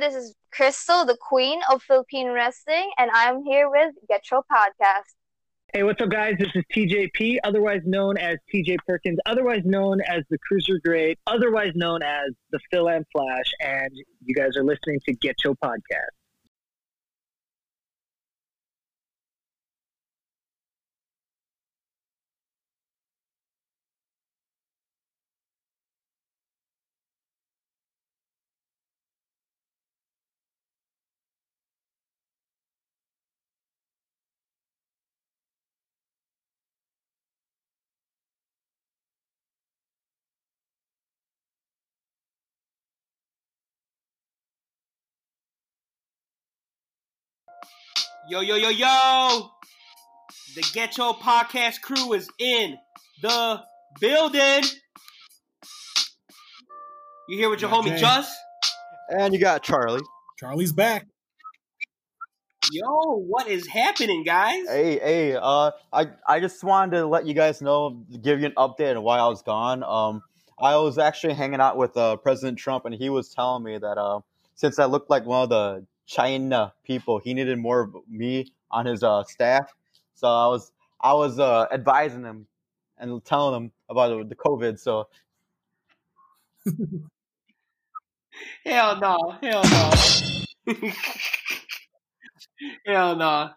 This is Crystal, the queen of Philippine wrestling, and I'm here with Get Your Podcast. Hey, what's up, guys? This is TJP, otherwise known as TJ Perkins, otherwise known as the Cruiser Great, otherwise known as the Phil and Flash, and you guys are listening to Get Your Podcast. Yo, yo, yo, yo! The Get Your Podcast crew is in the building. You here with your homie Okay. Just? And you got Charlie. Charlie's back. Yo, what is happening, guys? Hey, hey, uh, I, I just wanted to let you guys know, give you an update on why I was gone. Um, I was actually hanging out with uh, President Trump, and he was telling me that uh, since I looked like one of the China people, he needed more of me on his uh, staff. So I was I was uh, advising him and telling him about the COVID. So Hell no, hell no. hell no.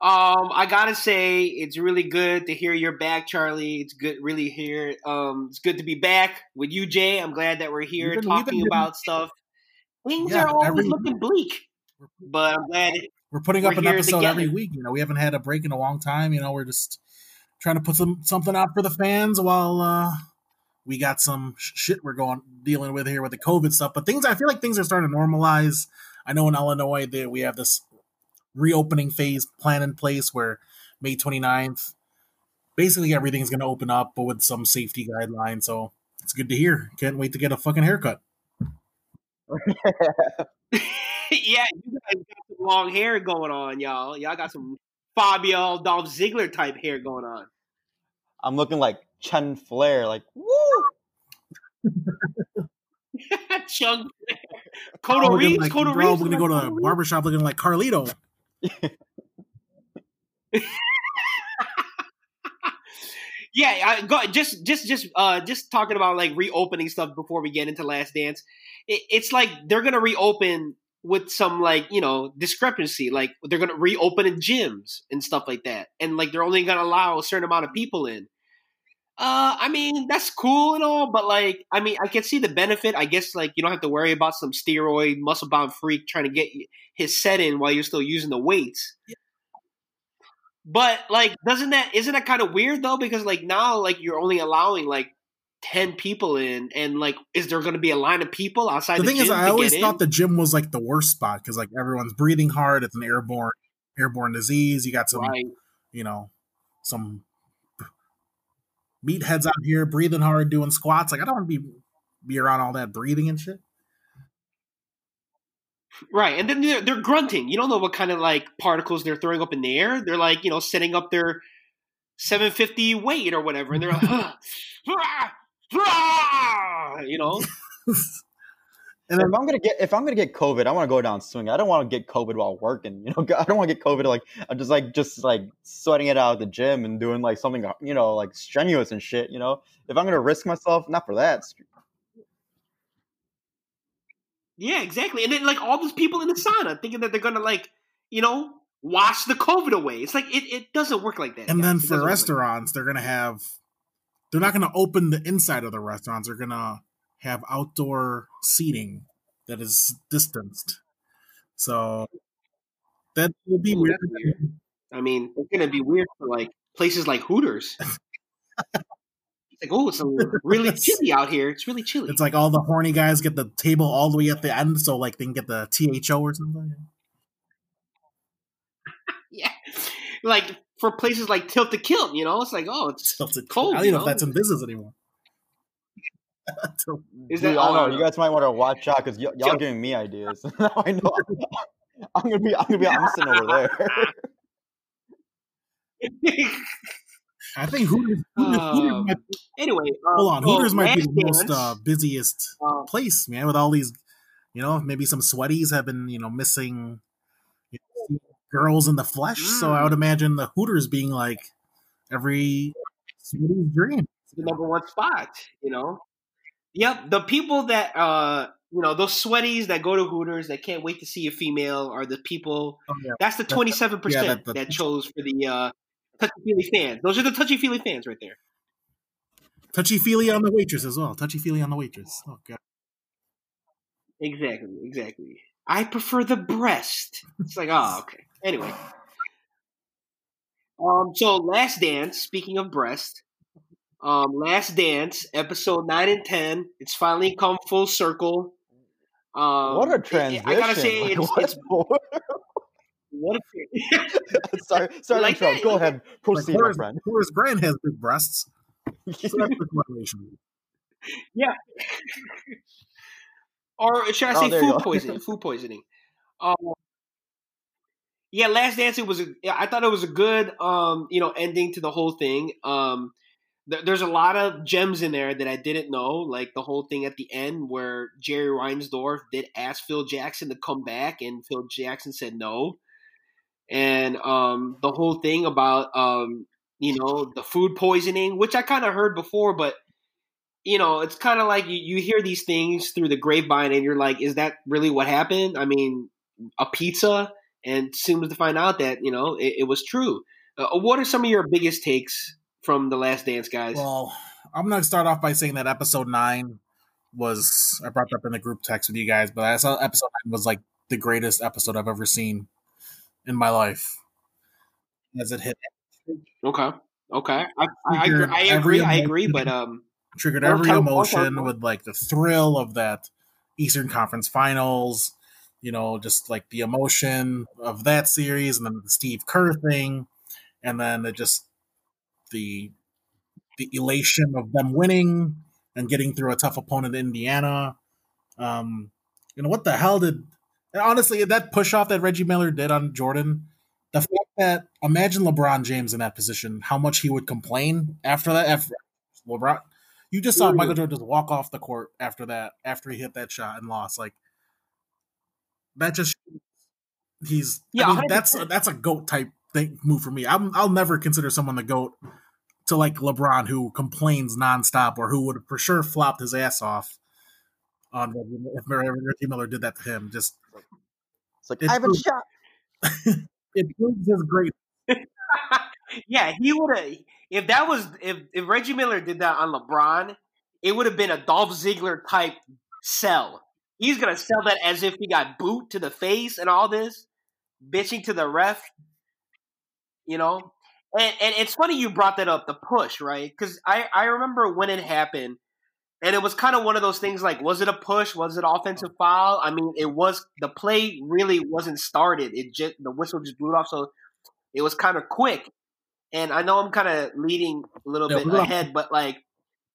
Um, I gotta say, it's really good to hear you're back, Charlie. It's good, really here. Um, it's good to be back with you, Jay. I'm glad that we're here been- talking been- about stuff. Things Yeah, are always every- looking bleak, but I'm glad. It, We're putting We're up an episode together. every week. You know, we haven't had a break in a long time. You know, we're just trying to put some something out for the fans while uh we got some sh- shit we're going dealing with here with the COVID stuff. But things, I feel like things are starting to normalize. I know in Illinois that we have this reopening phase plan in place where May 29th, basically everything's going to open up, but with some safety guidelines. So it's good to hear. Can't wait to get a fucking haircut. yeah, you guys got some long hair going on, y'all. Y'all got some Fabio Dolph Ziggler type hair going on. I'm looking like Chen Flair, like woo. Chung Oh, Coda we're gonna, Reeves, like, Coda bro, Reeves. We're gonna go to the barbershop looking like Carlito. Yeah, I go just just just uh just talking about like reopening stuff before we get into Last Dance. It, it's like they're gonna reopen with some like you know discrepancy. Like they're gonna reopen in gyms and stuff like that, and like they're only gonna allow a certain amount of people in. Uh, I mean that's cool and all, but like I mean I can see the benefit. I guess like you don't have to worry about some steroid muscle bound freak trying to get his set in while you're still using the weights. But like, doesn't that isn't that kind of weird though? Because like now, like you're only allowing like ten people in, and like, is there going to be a line of people outside the the, thing is, I always thought in? the gym was like the worst spot because like everyone's breathing hard. It's an airborne airborne disease. You got some, right? you know, some meatheads out here breathing hard, doing squats. Like I don't want to be be around all that breathing and shit. Right, and then they're, they're grunting. You don't know what kind of like particles they're throwing up in the air. They're like, you know, setting up their 750 weight or whatever, and they're like, "Ah, ah," you know, And if I'm gonna get if I'm gonna get COVID, I want to go down swinging. I don't want to get COVID while working. You know, I don't want to get COVID like I'm just like just like sweating it out at the gym and doing like something you know like strenuous and shit. You know, if I'm gonna risk myself, not for that. yeah, exactly. And then like all those people in the sauna thinking that they're gonna like, you know, wash the COVID away. It's like it, it doesn't work like that. and guys. then for doesn't like restaurants, they're gonna have. They're not gonna open the inside of the restaurants. They're gonna have outdoor seating that is distanced. So that will be weird. I mean, it's gonna be weird for like places like Hooters. it's like, oh, it's really chilly out here. It's really chilly. It's like all the horny guys get the table all the way at the end, so like they can get the THO or something. yeah, like for places like Tilt the Kilt, you know, it's like, oh, it's Tilted. Cold, I don't you even know if that's in business anymore. Is Dude, that- I don't oh, know. You guys might want to watch out because y- y'all Joke. giving me ideas. now I know. I'm gonna be. I'm gonna be. I'm sitting over there. I think Hooters, Hooters, Hooters Um, might, anyway, uh, hold on. well, Hooters might be Last the most uh, busiest uh, place, man, with all these, You know, maybe some sweaties have been you know missing you know, girls in the flesh. So I would imagine the Hooters being like every sweatie's dream. the number one spot. You know. Yep, the people that uh you know those sweaties that go to Hooters that can't wait to see a female are the people. Oh, yeah. That's the twenty seven percent that- chose for the uh, touchy feely fans. Those are the touchy feely fans right there. Touchy feely on the waitress as well. Touchy feely on the waitress. Oh god. Exactly, exactly. I prefer the breast. It's like, oh, okay. Anyway. Um, so Last Dance, speaking of breast, um, Last Dance, episode nine and ten, it's finally come full circle. Um, what a it- transition! I gotta say, Like, it's, what? it's what a sorry, sorry, Like that? Go ahead, Like proceed, my friend. Horace Grant has big breasts. So correlation. or should I Oh, say food poisoning? Food poisoning. Um, yeah, Last Dance. It was. A, I thought it was a good, um, you know, ending to the whole thing. Um, th- there's a lot of gems in there that I didn't know, like the whole thing at the end where Jerry Reinsdorf did ask Phil Jackson to come back, and Phil Jackson said no, and um, the whole thing about um, you know, the food poisoning, which I kind of heard before, but you know, it's kind of like you, you hear these things through the grapevine and you're like, is that really what happened? I mean, a pizza, and soon to find out that, you know, it, it was true. Uh, what are some of your biggest takes from The Last Dance, guys? Well, I'm gonna start off by saying that episode nine was I brought that up in the group text with you guys, but I saw episode nine was like the greatest episode I've ever seen in my life. As it hit okay. Okay. I, I, I, agree, I agree. I agree. But, um, triggered every emotion with like the thrill of that Eastern Conference Finals, you know, just like the emotion of that series, and then the Steve Kerr thing, and then it just the the elation of them winning and getting through a tough opponent, in Indiana. Um, you know what the hell did? and honestly, that push off that Reggie Miller did on Jordan. The fact that imagine LeBron James in that position, how much he would complain after that. After LeBron, you just saw. Michael Jordan just walk off the court after that, after he hit that shot and lost. Like that just he's Yeah, I mean, that's 100%. that's a goat type thing move for me. I'm, I'll never consider someone the goat to like LeBron who complains nonstop or who would have for sure flopped his ass off on if Reggie Miller did that to him. Just It's like It's I haven't true. shot. it proves his great. yeah, he would have. If that was if if Reggie Miller did that on LeBron, it would have been a Dolph Ziggler type sell. He's gonna sell that as if he got boot to the face and all this, bitching to the ref. You know, and and it's funny you brought that up, the push, right? Because I I remember when it happened, and it was kind of one of those things like, was it a push? Was it offensive foul? I mean, it was. The play really wasn't started. It just the whistle just blew off, so it was kind of quick. And I know I'm kind of leading a little Yeah, bit ahead, but like,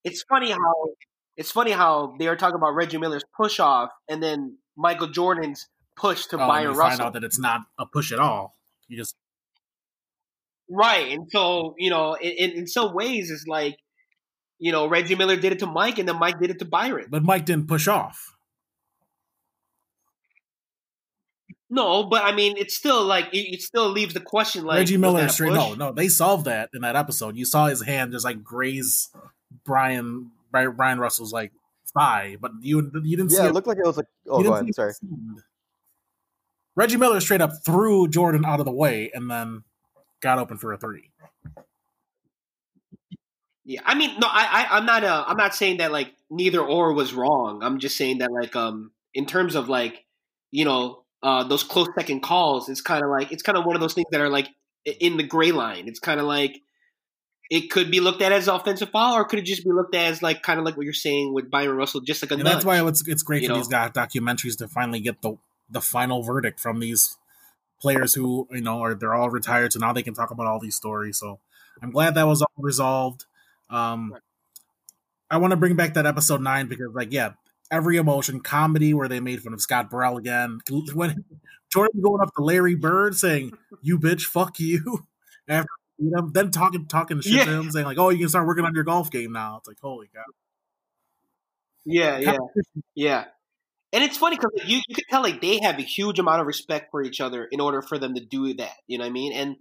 it's funny how it's funny how they were talking about Reggie Miller's push off, and then Michael Jordan's push to Oh, and Byron you find out that it's not a push at all. You just Right. And so, you know, in, in, some ways, it's like, you know, Reggie Miller did it to Mike and then Mike did it to Byron. but Mike didn't push off. No, but I mean, it's still like, it, still leaves the question like, Reggie Miller straight. No, no, they solved that in that episode. You saw his hand just like graze Brian Bri- Brian Russell's like thigh, but you you didn't see. Yeah, it- it looked like it was like. Oh, go ahead. Sorry. Reggie Miller straight up threw Jordan out of the way and then got open for a three. Yeah, I mean, no, I, I, I'm not, uh, I'm not saying that like neither or was wrong. I'm just saying that like, um, in terms of like, you know, uh, those close second calls, it's kind of like it's kind of one of those things that are like in the gray line. It's kind of like it could be looked at as offensive foul, or could it just be looked at as like kind of like what you're saying with Byron Russell, just like a And nudge. that's why it's it's great for know? these doc- documentaries to finally get the the final verdict from these players who you know are they're all retired, so now they can talk about all these stories. So I'm glad that was all resolved. Um, Right. I want to bring back that episode nine because, like, yeah, every emotion comedy where they made fun of Scott Burrell again when Jordan going up to Larry Bird saying "you bitch, fuck you," after you know, then talking talking shit Yeah. to him saying like, "Oh, you can start working on your golf game now." It's like, holy god. yeah, yeah, yeah. And it's funny because you you can tell like they have a huge amount of respect for each other in order for them to do that. You know what I mean? And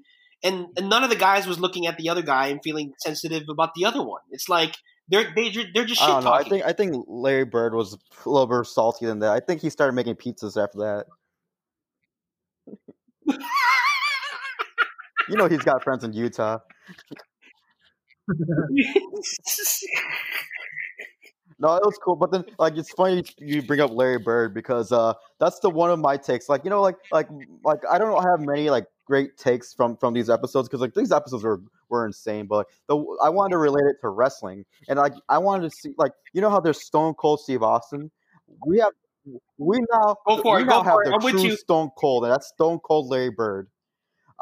and, and none of the guys was looking at the other guy and feeling sensitive about the other one. It's like they're they, they're just I shit don't know. I think I think Larry Bird was a little bit salty than that. I think he started making pizzas after that. You know, he's got friends in Utah. No, it was cool, but then like it's funny you bring up Larry Bird because uh that's the one of my takes. Like you know, like like like I don't have many like great takes from from these episodes because like these episodes were were insane. But like, the I wanted to relate it to wrestling, and like I wanted to see like you know how there's Stone Cold Steve Austin. We have we now Go for we it, now go have for it. the I'm with you. Stone Cold, and that's Stone Cold Larry Bird.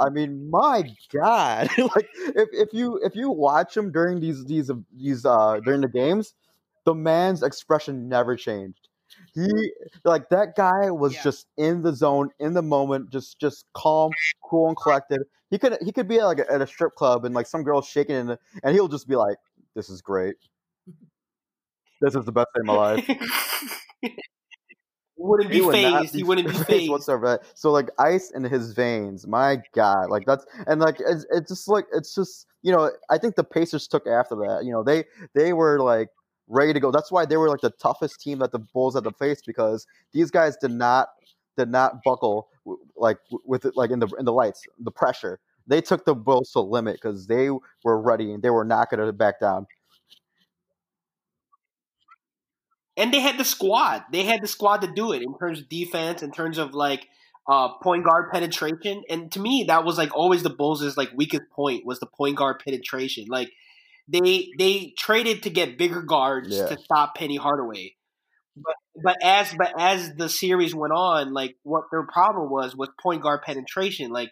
I mean, my God! like, if, if you if you watch him during these these these uh during the games, the man's expression never changed. He like that guy was Yeah. just in the zone, in the moment, just just calm, cool, and collected. He could he could be at, like at a strip club and like some girl shaking in it, and he'll just be like, "This is great. This is the best day of my life." wouldn't be phased. He wouldn't be phased whatsoever. So like ice in his veins, my god, like that's and like it's, it's just like it's just you know I think the Pacers took after that. You know they they were like ready to go. That's why they were like the toughest team that the Bulls had to face because these guys did not did not buckle like with like in the in the lights the pressure. They took the Bulls to limit because they were ready and they were not going to back down. And they had the squad. They had the squad to do it in terms of defense, in terms of like uh, point guard penetration. And to me, that was like always the Bulls' like weakest point was the point guard penetration. Like they they traded to get bigger guards Yeah. to stop Penny Hardaway. But but as but as the series went on, like what their problem was was point guard penetration. Like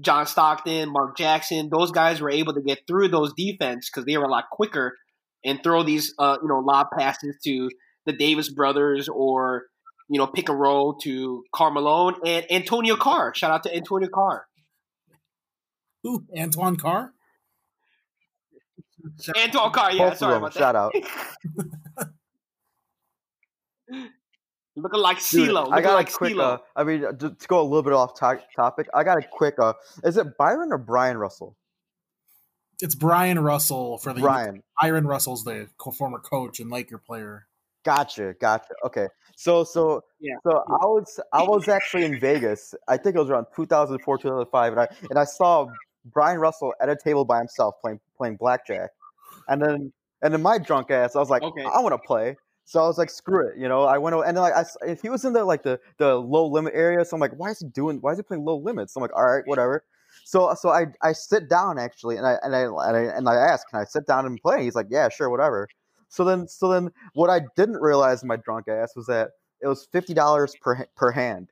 John Stockton, Mark Jackson, those guys were able to get through those defense because they were a lot quicker and throw these uh, you know lob passes to the Davis brothers or you know pick and roll to Karl Malone and Antonio Carr. Shout out to Antonio Carr. Who? Antoine Carr? Antonio Carr, yeah, Both sorry of them, about that. shout out. Looking like Dude, CeeLo. I got like a quick. Uh, I mean, uh, to, to go a little bit off to- topic, I got a quick. Uh, is it Byron or Brian Russell? It's Brian Russell for the Brian. Byron Russell's the former coach and Laker player. Gotcha, gotcha. Okay, so so Yeah. so I was I was actually in Vegas. I think it was around 2004, 2005, and I and I saw Brian Russell at a table by himself playing playing blackjack, and then and then my drunk ass, I was like, Okay. I want to play. So I was like, screw it, you know. I went o- and then like I, if he was in the like the the low limit area, so I'm like, why is he doing? Why is he playing low limits? I'm like, all right, whatever. So so I I sit down actually, and I and I and I, and I ask, can I sit down and play? He's like, yeah, sure, whatever. So then so then what I didn't realize in my drunk ass was that it was fifty dollars per per hand.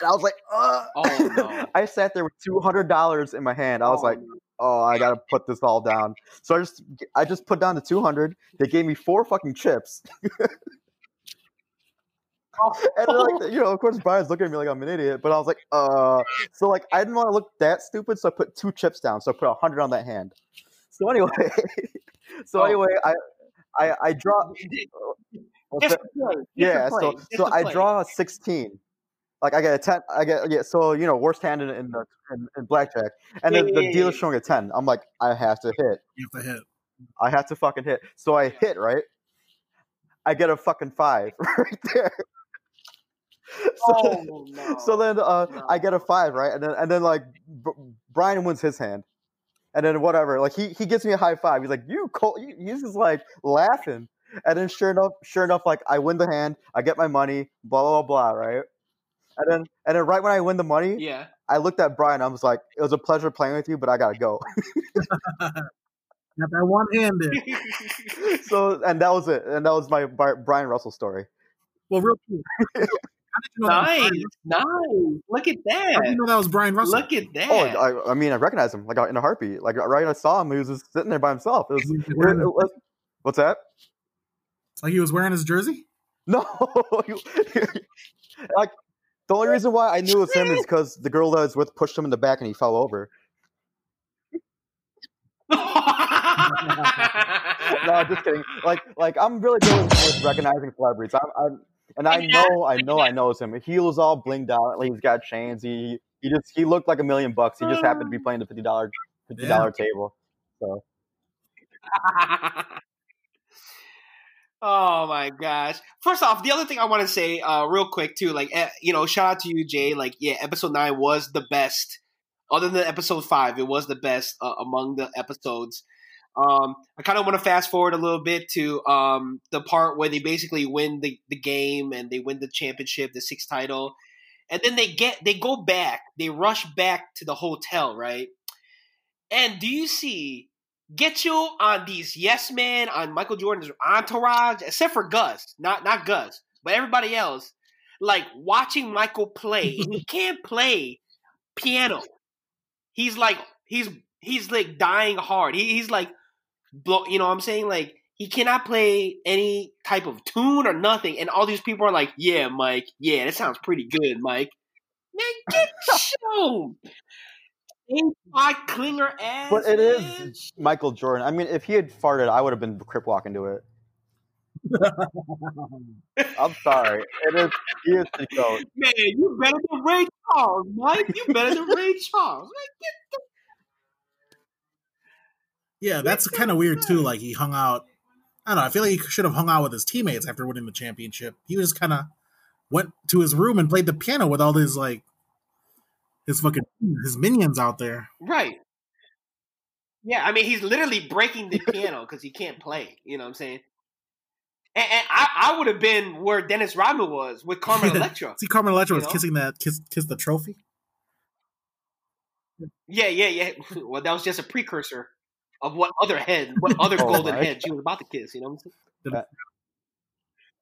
And I was like, Ugh. Oh, no. I sat there with two hundred dollars in my hand. I was Oh, like, oh, I gotta put this all down. So I just I just put down the two hundred. They gave me four fucking chips. And like, you know, of course, Brian's looking at me like I'm an idiot, but I was like, uh, so like, I didn't want to look that stupid, so I put two chips down, so I put a hundred on that hand. So anyway, so Oh. anyway, I, I, I draw. what's Just that? to play. Just yeah, play. so Just so I draw a sixteen. Like I get a ten, I get yeah. So you know, worst hand in in, the, in, in blackjack, and Yeah, the yeah, dealer's yeah. showing a ten. I'm like, I have to hit. You have to hit. I have to fucking hit. So I hit right. I get a fucking five right there. So, Oh, no. so then uh, No. I get a five, right? And then and then like Brian wins his hand, and then whatever. Like he he gives me a high five. He's like, "You cold." He's just like laughing. And then sure enough, sure enough, like I win the hand, I get my money, blah blah blah, blah right? And then and then right when I win the money, Yeah. I looked at Brian. I was like, "It was a pleasure playing with you, but I gotta go." Got that one handed. so and that was it. And that was my Brian Russell story. Well, real quick. How did you know that nice. Nice. Look at that. How did you that. know that was Brian Russell? Look at oh, that. Oh, I, I mean, I recognized him like uh, in a heartbeat. Like uh, right, I saw him. He was just sitting there by himself. It was, was it- was- what's that? like he was wearing his jersey. No, like the only reason why I knew it was him is because the girl that I was with pushed him in the back and he fell over. No, just kidding. Like, like I'm really good with, with recognizing celebrities. I'm, I'm, And I know, I know, I know it's him. He was all blinged out. Like he's got chains. He he just he looked like a million bucks. He just happened to be playing the fifty dollar fifty dollar table. So oh my gosh! First off, the other thing I want to say, uh, real quick too, like eh, you know, shout out to you, Jay. Like, yeah, episode nine was the best. Other than episode five, it was the best uh, among the episodes. Um, I kind of want to fast forward a little bit to um, the part where they basically win the, the game and they win the championship, the sixth title, and then they get they go back, they rush back to the hotel, right? And do you see get you on these yes men on Michael Jordan's entourage, except for Gus, not not Gus, but everybody else, like watching Michael play, he can't play piano. He's like he's he's like dying hard. He, he's like blow, you know what I'm saying? Like he cannot play any type of tune or nothing. And all these people are like, yeah, Mike, yeah, that sounds pretty good, Mike. Man, get shown. My clinger ass. But it is Michael Jordan. I mean, if he had farted, I would have been crip walking to it. I'm sorry. It is he is the goat. Man, you better than Ray Charles, Mike. You better than Ray Charles. Get the yeah, that's kind of weird too. Like he hung out. I don't know. I feel like he should have hung out with his teammates after winning the championship. He just kind of went to his room and played the piano with all his like his fucking his minions out there. Right. Yeah, I mean he's literally breaking the piano because he can't play. You know what I'm saying? And, and I, I would have been where Dennis Rodman was with Carmen Electra. See, Carmen Electra was know? kissing that kiss kiss the trophy. Yeah, yeah, yeah. Well, that was just a precursor of what other head, what other oh, golden right. head she was about to kiss. You know what I'm saying?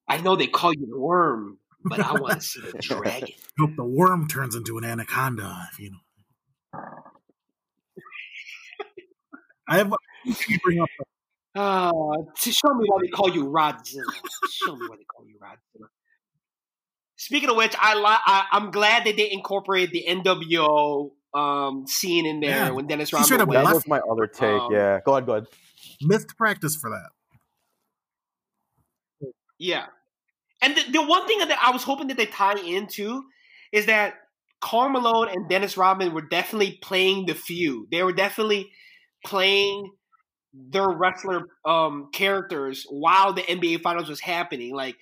I know they call you the worm, but I want to see the dragon. Hope the worm turns into an anaconda. You know. I have. Bring up. Uh, show me why they call you Rodzilla. show me why they call you Rodzilla. Speaking of which, I, li- I I'm glad that they incorporated the NWO um, scene in there yeah. when Dennis Rodman. That was my other take. Um, yeah, go ahead, go ahead. Missed practice for that. Yeah, and the, the one thing that I was hoping that they tie into is that Karl Malone and Dennis Rodman were definitely playing the feud. They were definitely playing their wrestler um, characters while the NBA Finals was happening. Like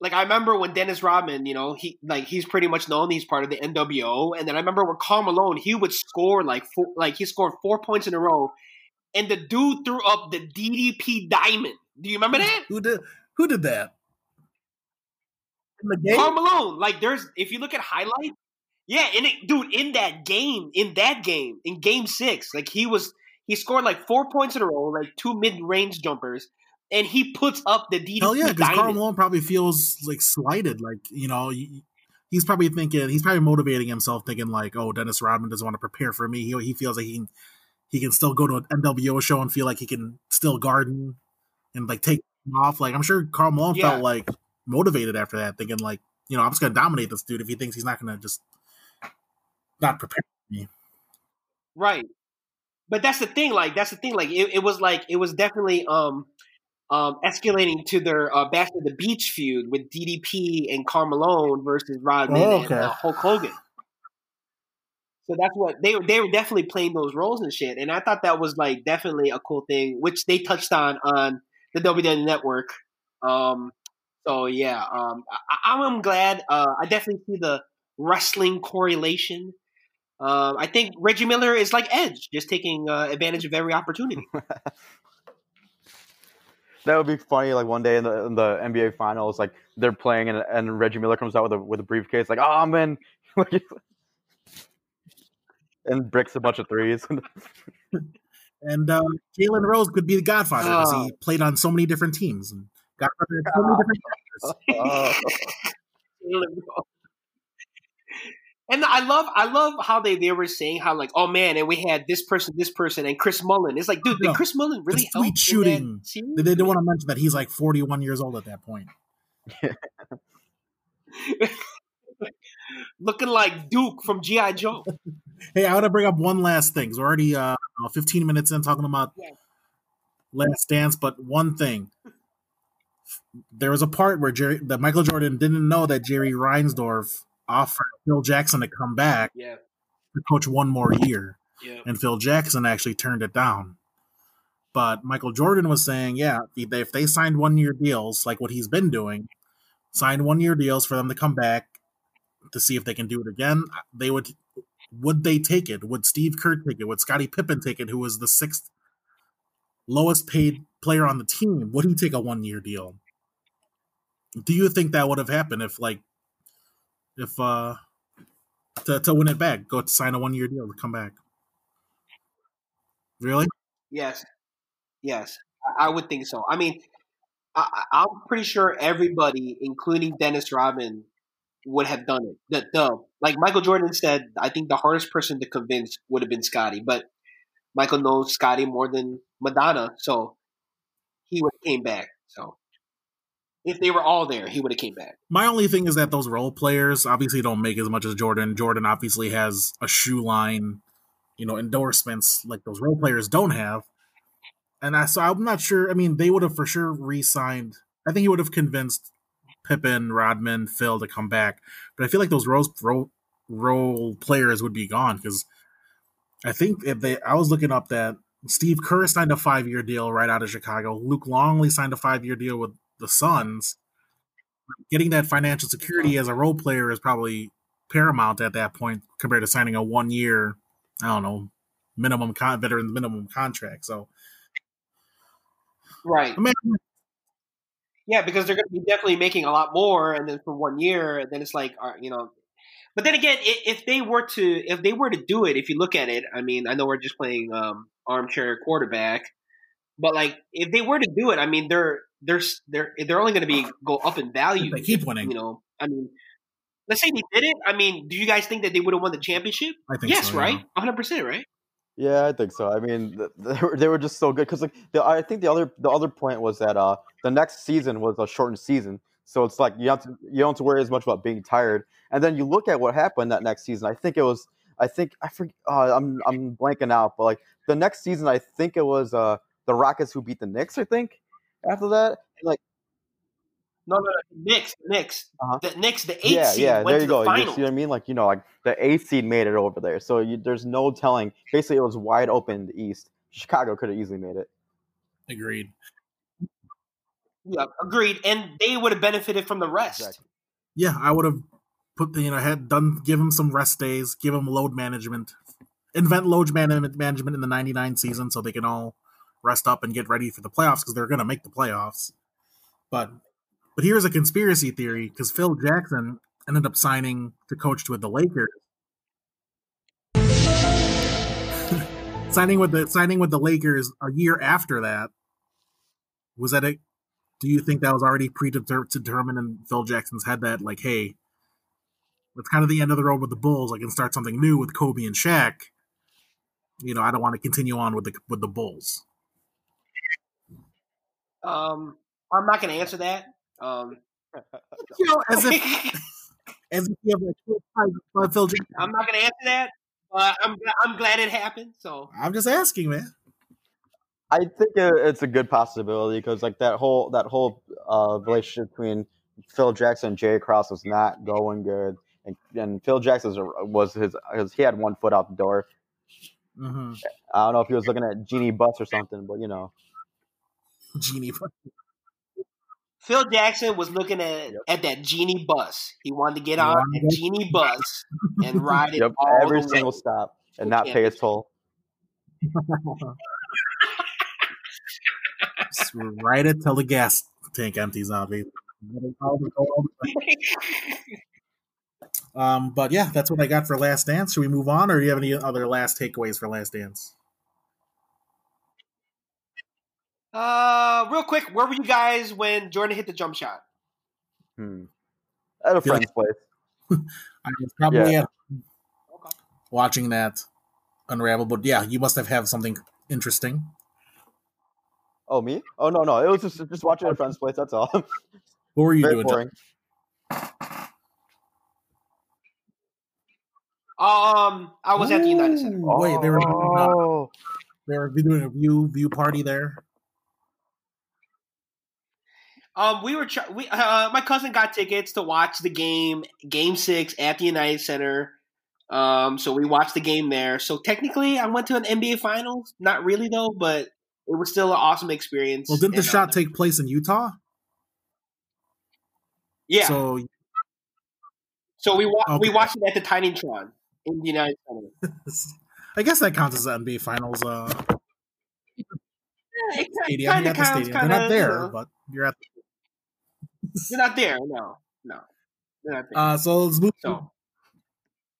like I remember when Dennis Rodman, you know, he like he's pretty much known he's part of the NWO, and then I remember when Karl Malone, he would score like four, like he scored four points in a row, and the dude threw up the DDP diamond. Do you remember that? Who did who did that? In the game? Karl Malone. Like there's if you look at highlights, yeah, and it, dude, in that game, in that game, in Game Six, like he was he scored like four points in a row, like two mid range jumpers and he puts up the DDP. Hell yeah, because Karl Malone probably feels like slighted. Like you know, he's probably thinking he's probably motivating himself, thinking like, oh, Dennis Rodman doesn't want to prepare for me. He he feels like he can he can still go to an NWO show and feel like he can still garden and like take off. Like I'm sure Karl Malone yeah. felt like motivated after that, thinking like, you know, I'm just gonna dominate this dude if he thinks he's not gonna just not prepare for me. Right. But that's the thing, like that's the thing. Like it, it was like it was definitely um um, escalating to their uh, Bash at the Beach feud with DDP and Karl Malone versus Rodman oh, okay. and uh, Hulk Hogan. So that's what they were. They were definitely playing those roles and shit, and I thought that was like definitely a cool thing, which they touched on on the WWE Network. Um, so yeah, um, I, am glad. Uh, I definitely see the wrestling correlation. Um, I think Reggie Miller is like Edge, just taking uh, advantage of every opportunity. that would be funny. Like one day in the, in the NBA finals, like they're playing and, and Reggie Miller comes out with a with a briefcase, like, "Oh, I'm in," and bricks a bunch of threes. and uh, Jalen Rose could be the Godfather because he played on so many different teams and Godfather so many different characters. And I love, I love how they, they were saying how like, oh man, and we had this person, this person, and Chris Mullin. It's like, dude, no, did Chris Mullin really help? shooting. They didn't want to mention that he's like 41 years old at that point. Looking like Duke from GI Joe. hey, I want to bring up one last thing. We're already uh, 15 minutes in talking about yeah. Last Dance, but one thing: there was a part where Jerry, that Michael Jordan didn't know that Jerry Reinsdorf offered Phil Jackson to come back Yeah, to coach one more year, yeah. and Phil Jackson actually turned it down. But Michael Jordan was saying, yeah, if they, if they signed one year deals like what he's been doing, signed one year deals for them to come back to see if they can do it again, uh, they would. Would they take it? Would Steve Kerr take it? Would Scottie Pippen take it, who was the sixth lowest paid player on the team? Would he take a one year deal? Do you think that would have happened if, like, if uh, to to win it back, go sign a one year deal to come back? Really? Yes, yes, I, would think so. I mean, I, I'm pretty sure everybody, including Dennis Rodman, would have done it. The, the like Michael Jordan said, I think the hardest person to convince would have been Scotty, but Michael knows Scotty more than Madonna, so he would came back. So if they were all there, he would have came back. My only thing is that those role players obviously don't make as much as Jordan. Jordan obviously has a shoe line, you know, endorsements like those role players don't have. And I so I'm not sure. I mean, they would have for sure re-signed. I think he would have convinced Pippen, Rodman, Phil to come back. But I feel like those role role, players would be gone because I think if they, I was looking up that Steve Kerr signed a five year deal right out of Chicago. Luke Longley signed a five year deal with the Suns. Getting that financial security as a role player is probably paramount at that point compared to signing a one year, I don't know, minimum con- veteran minimum contract. So Right. I mean, Yeah, because they're going to be definitely making a lot more, and then for one year, and then it's like, uh, you know. But then again, if they were to if they were to do it, if you look at it, I mean, I know we're just playing um, armchair quarterback, but like if they were to do it, I mean, they're they're they're they're only going to be go up in value. they keep winning. You know, I mean, let's say they did it. I mean, do you guys think that they would have won the championship? I think Yes, so, yeah. right, one hundred percent, right? Yeah, I think so. I mean, they were, they were just so good because like the, I think the other the other point was that uh the next season was a shortened season, so it's like you have to you don't have to worry as much about being tired. And then you look at what happened that next season. I think it was I think I forget. Uh, I'm I'm blanking out, but like the next season, I think it was uh the Rockets who beat the Knicks. I think after that, and, like No, no, no, Knicks, Knicks, Uh-huh. the Knicks, the eight yeah, seed yeah, went there to you the go. You finals. see what I mean? Like you know, like the eighth seed made it over there, so you, there's no telling. Basically, it was wide open in the East. Chicago could have easily made it. agreed. Yeah, agreed. And they would have benefited from the rest. Exactly. Yeah, I would have put the, you know had done give him some rest days, give him load management, invent load management management in the '99 season so they can all rest up and get ready for the playoffs because they're going to make the playoffs. But but here's a conspiracy theory because Phil Jackson ended up signing to coach with the Lakers. signing with the signing with the Lakers a year after that was that it do you think that was already predetermined in Phil Jackson's head that like, hey, it's kind of the end of the road with the Bulls. I can start something new with Kobe and Shaq. You know, I don't want to continue on with the with the Bulls. Um, I'm not going to answer that. Um, You know, as if as if you have like by Phil Jackson. I'm not going to answer that. Uh, I'm I'm glad it happened. So I'm just asking, man. I think it's a good possibility because like that whole that whole uh, relationship between Phil Jackson and Jerry Krause was not going good, and, and Phil Jackson was his, his he had one foot out the door. Mm-hmm. I don't know if he was looking at Jeanie Buss or something, but you know, Genie. bus. Phil Jackson was looking at Yep. at that genie bus. He wanted to get on wanted that to- genie bus and ride it yep, all every the single way. stop and not pay his toll. Just ride it till the gas tank empties out. baby. Um, but yeah, that's what I got for Last Dance. Should we move on, or do you have any other last takeaways for Last Dance? Uh, real quick, where were you guys when Jordan hit the jump shot? Hmm. At a Feel like- friend's place. I was probably Yeah. at watching that unravel, but yeah, you must have had something interesting. Oh me? Oh no no, it was just just watching at a friend's place. That's all. What were you Very doing? boring. Um, I was at the United Center. Wait, they were Oh. they were doing a view view party there. Um, we were try- we uh, my cousin got tickets to watch the game, Game Six at the United Center. Um, so we watched the game there. So technically, I went to an NBA Finals. Not really though, but it was still an awesome experience. Well, didn't the And, shot uh, take place in Utah? Yeah. So, So we wa- we watched it at the Tiny Tron in the United Center. I guess that counts as the NBA Finals. Uh, Yeah, it stadium. kind You're of at the counts. stadium. Kind They're not of there, but you're at. You're not there. No, no, they're not there. Uh, so let's move. so.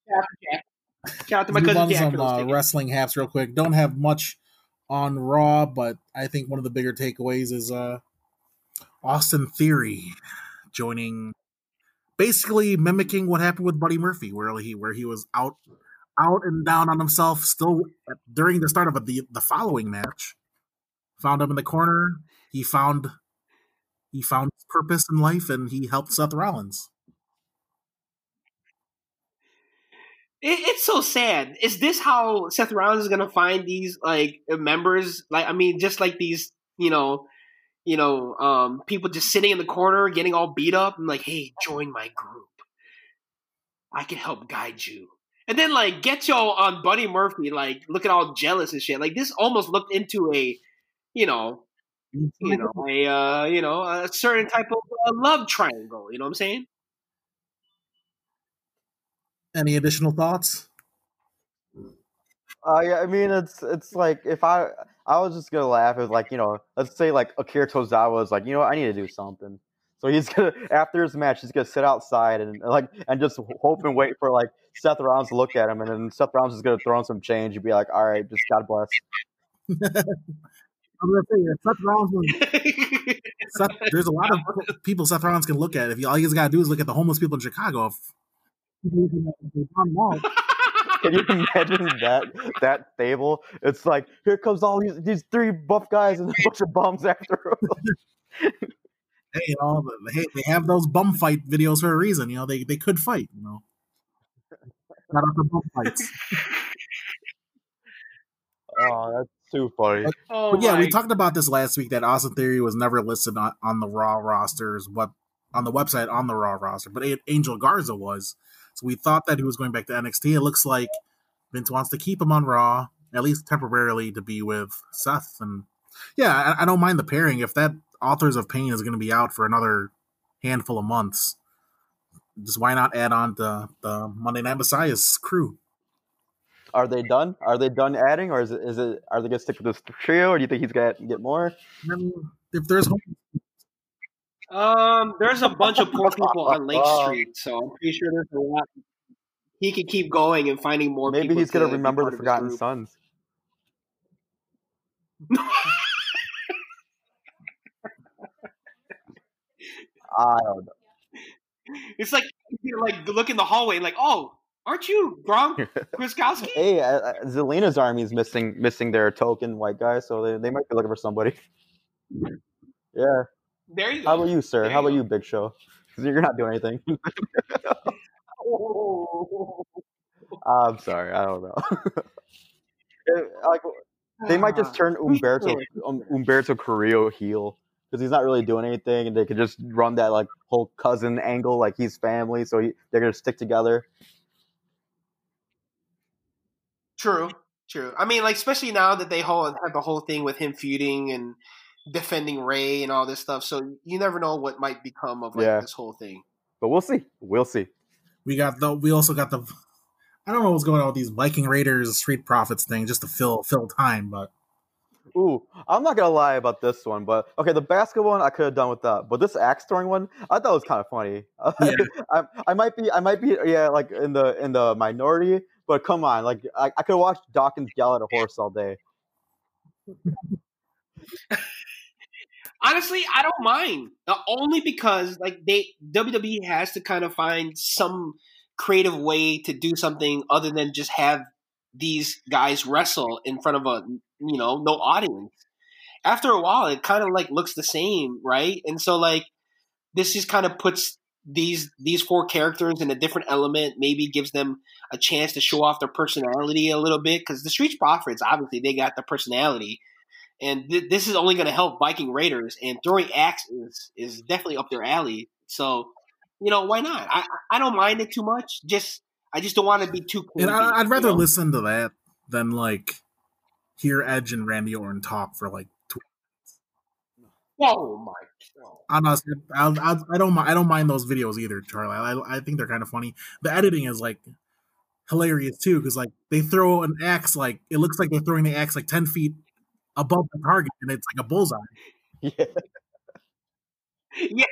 Shout out to Jack. Shout out to my cousin Jack some uh, wrestling haps real quick. Don't have much on Raw, but I think one of the bigger takeaways is uh, Austin Theory joining, basically mimicking what happened with Buddy Murphy, where he where he was out out and down on himself still during the start of the the following match. Found him in the corner. He found he found his purpose in life, and he helped Seth Rollins. It, it's so sad. Is this how Seth Rollins is gonna find these like members? Like, I mean, just like these, you know, you know, um, people just sitting in the corner, getting all beat up, and like, hey, join my group. I can help guide you. And then like get y'all on Buddy Murphy, like looking all jealous and shit. Like this almost looked into a, you know, you know, a uh, you know, a certain type of uh, love triangle. You know what I'm saying? Any additional thoughts? Uh, yeah, I mean, it's it's like if I I was just gonna laugh if like you know, let's say like Akira Tozawa is like, you know, what, I need to do something. So he's gonna after his match, he's gonna sit outside and like and just hope and wait for like Seth Rollins to look at him, and then Seth Rollins is gonna throw in some change and be like, all right, just God bless. I'm gonna say Seth Rollins. Was, Seth, there's a lot of people Seth Rollins can look at. If you, all he's got to do is look at the homeless people in Chicago. Can you imagine that that stable? It's like here comes all these these three buff guys and a bunch of bums after. 'em. hey, you know, hey, they have those bum fight videos for a reason. You know, they they could fight. You know, not up the bum fights. oh, that's too funny. oh But yeah, my we talked about this last week that Austin Theory was never listed on, on the Raw rosters, what on the website on the Raw roster, but Angel Garza was. So we thought that he was going back to NXT. It looks like Vince wants to keep him on Raw, at least temporarily, to be with Seth. And yeah, I, I don't mind the pairing. If that Authors of Pain is going to be out for another handful of months, just why not add on the, the Monday Night Messiah's crew? Are they done? Are they done adding, or is it is it are they gonna stick with this trio, or do you think he's gonna get more? I if there's Um, there's a bunch of poor people on Lake. Street, so I'm pretty sure there's a lot. He could keep going and finding more. Maybe people he's gonna to remember the Forgotten. Sons. I don't know. It's like you like look in the hallway, like, oh, aren't you Gronk Kriskowski? Hey, uh, uh, Zelina's army is missing missing their token white guy, so they, they might be looking for somebody. Yeah. There you go. How about you, sir? There How you about go. you, Big Show? 'Cause you're not doing anything. I'm sorry. I don't know. Like they might just turn Humberto um, Humberto Carrillo heel because he's not really doing anything, and they could just run that like whole cousin angle, like he's family, so he, they're gonna stick together. True, true. I mean, like especially now that they whole have the whole thing with him feuding and defending Rey and all this stuff. So you never know what might become of like Yeah. this whole thing. But we'll see. We'll see. We got the. We also got the. I don't know what's going on with these Viking Raiders Street Profits thing, just to fill fill time. But Ooh, I'm not gonna lie about this one, but okay, the basketball one I could have done with that, but this axe throwing one I thought was kind of funny. Yeah. I, I might be, I might be, yeah, like in the in the minority, but come on, like I, I could watch Dawkins yell at a horse all day. Honestly, I don't mind. Uh, only because like they WWE has to kind of find some creative way to do something other than just have these guys wrestle in front of a you know no audience. After a while, it kind of like looks the same, right? And so like this just kind of puts these these four characters in a different element. Maybe gives them a chance to show off their personality a little bit because the Street Profits obviously they got the personality and th- this is only going to help Viking Raiders. And throwing axes is definitely up their alley. So, you know, why not? I I don't mind it too much. Just I just don't want to be too. and I, would rather you know? listen to that than like hear Edge and Randy Orton talk for like. Oh my! God. I'm not. I, I, I don't. I don't mind those videos either, Charlie. I, I think they're kind of funny. The editing is like hilarious too, because like they throw an axe like it looks like they're throwing the axe like ten feet above the target, and it's like a bullseye. Yeah. yeah.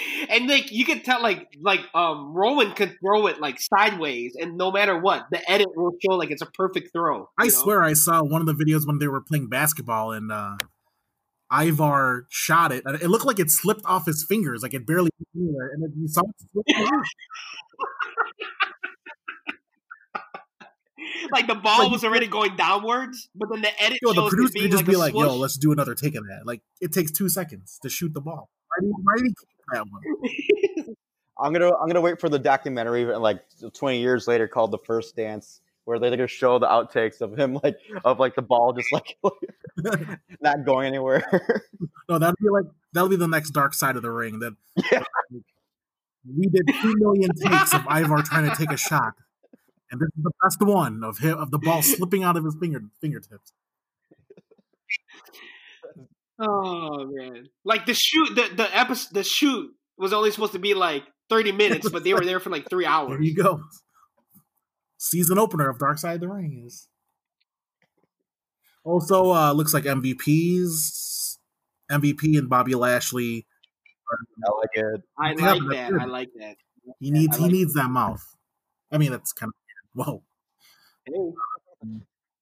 and like you can tell, like like um Roman could throw it like sideways, and no matter what, the edit will show like it's a perfect throw. I know? swear, I saw one of the videos when they were playing basketball, and uh Ivar shot it, it looked like it slipped off his fingers, like it barely anywhere, and then you saw it. like the ball like, was already going downwards, but then the edit. Yo, the producer could just like be like, swoosh. "Yo, let's do another take of that." Like it takes two seconds to shoot the ball. Why do you, why do you keep that one? I'm gonna I'm gonna wait for the documentary like 20 years later called The First Dance, where they're gonna show the outtakes of him like of like the ball just like not going anywhere. no, that'll be like that'll be the next dark side of the ring. That yeah. we did two million takes of Ivar trying to take a shot and this is the best one of him of the ball slipping out of his finger fingertips. Oh man! Like the shoot, the the episode, the shoot was only supposed to be like thirty minutes, but they were there for like three hours. There you go. Season opener of Dark Side of the Ring is also uh looks like MVPs, MVP and Bobby Lashley. I like it. I like that. I like that. He needs like he needs that mouth. I mean, that's kind of Whoa.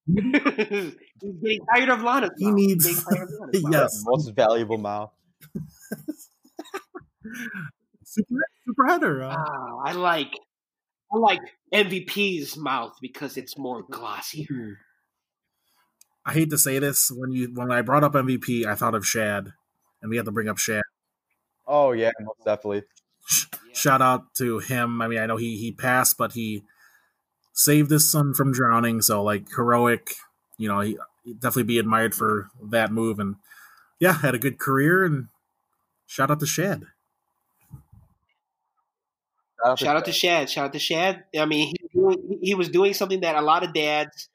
He's getting tired of Lana. He needs yes, most valuable mouth. super, super header. Uh. Ah, I like I like MVP's mouth because it's more glossier. Mm-hmm. I hate to say this when you when I brought up MVP, I thought of Shad, and we had to bring up Shad. Oh yeah, most definitely. Shout out to him. I mean, I know he he passed, but he saved his son from drowning. So like heroic, you know, he definitely be admired for that move. And yeah, had a good career. And shout out to Shad. Shout out to Shad. Shout out to Shad. I mean, he, he was doing something that a lot of dads,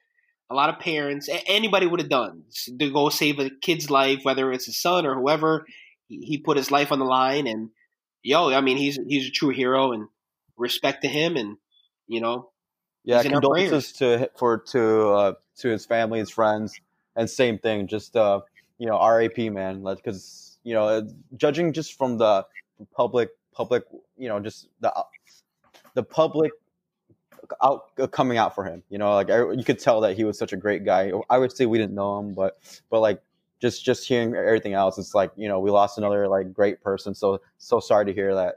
a lot of parents, anybody would have done to go save a kid's life, whether it's his son or whoever. He put his life on the line, and yo, I mean, he's he's a true hero, and respect to him, and you know, yeah, condolences to for to uh, to his family, his friends, and same thing. Just uh, you know, R.A.P. Man, because you know, judging just from the public, public, you know, just the the public out uh, coming out for him. You know, like you could tell that he was such a great guy. I would say we didn't know him, but but like just just hearing everything else, it's like you know we lost another like great person. So so sorry to hear that.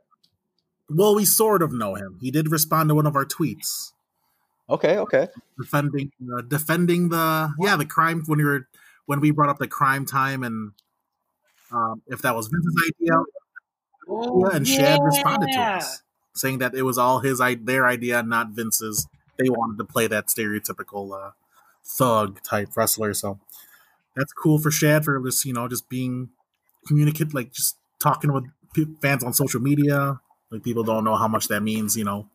Well, we sort of know him. He did respond to one of our tweets. Okay, okay. Defending, uh, defending the yeah the crime when we were when we brought up the Cryme Tyme and um, if that was Vince's idea, oh, and yeah. Shad responded to us saying that it was all his their idea, not Vince's. They wanted to play that stereotypical uh, thug type wrestler, so that's cool for Shad for just you know just being communicate like just talking with fans on social media. Like people don't know how much that means, you know,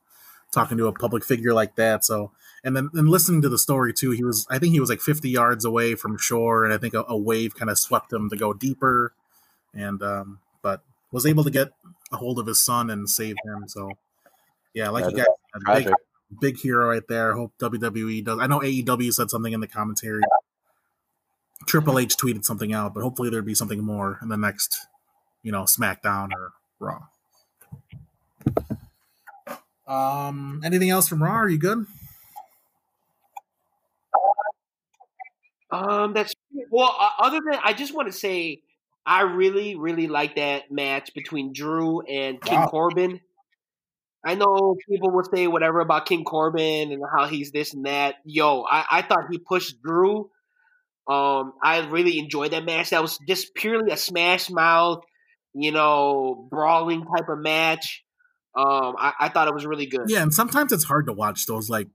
talking to a public figure like that. So, and then and listening to the story too, he was I think he was like 50 yards away from shore, and I think a, a wave kind of swept him to go deeper, and um, was able to get a hold of his son and save him. So, yeah, like you guys, big, big hero right there. Hope WWE does. I know AEW said something in the commentary. Triple H tweeted something out, but hopefully there'd be something more in the next, you know, SmackDown or Raw. Um, anything else from Raw? Are you good? Um, that's well. Uh, other than I just want to say, I really, really like that match between Drew and King wow. Corbin. I know people will say whatever about King Corbin and how he's this and that. Yo, I, I thought he pushed Drew. Um, I really enjoyed that match. That was just purely a smash mouth, you know, brawling type of match. Um, I, I thought it was really good. Yeah, and sometimes it's hard to watch those like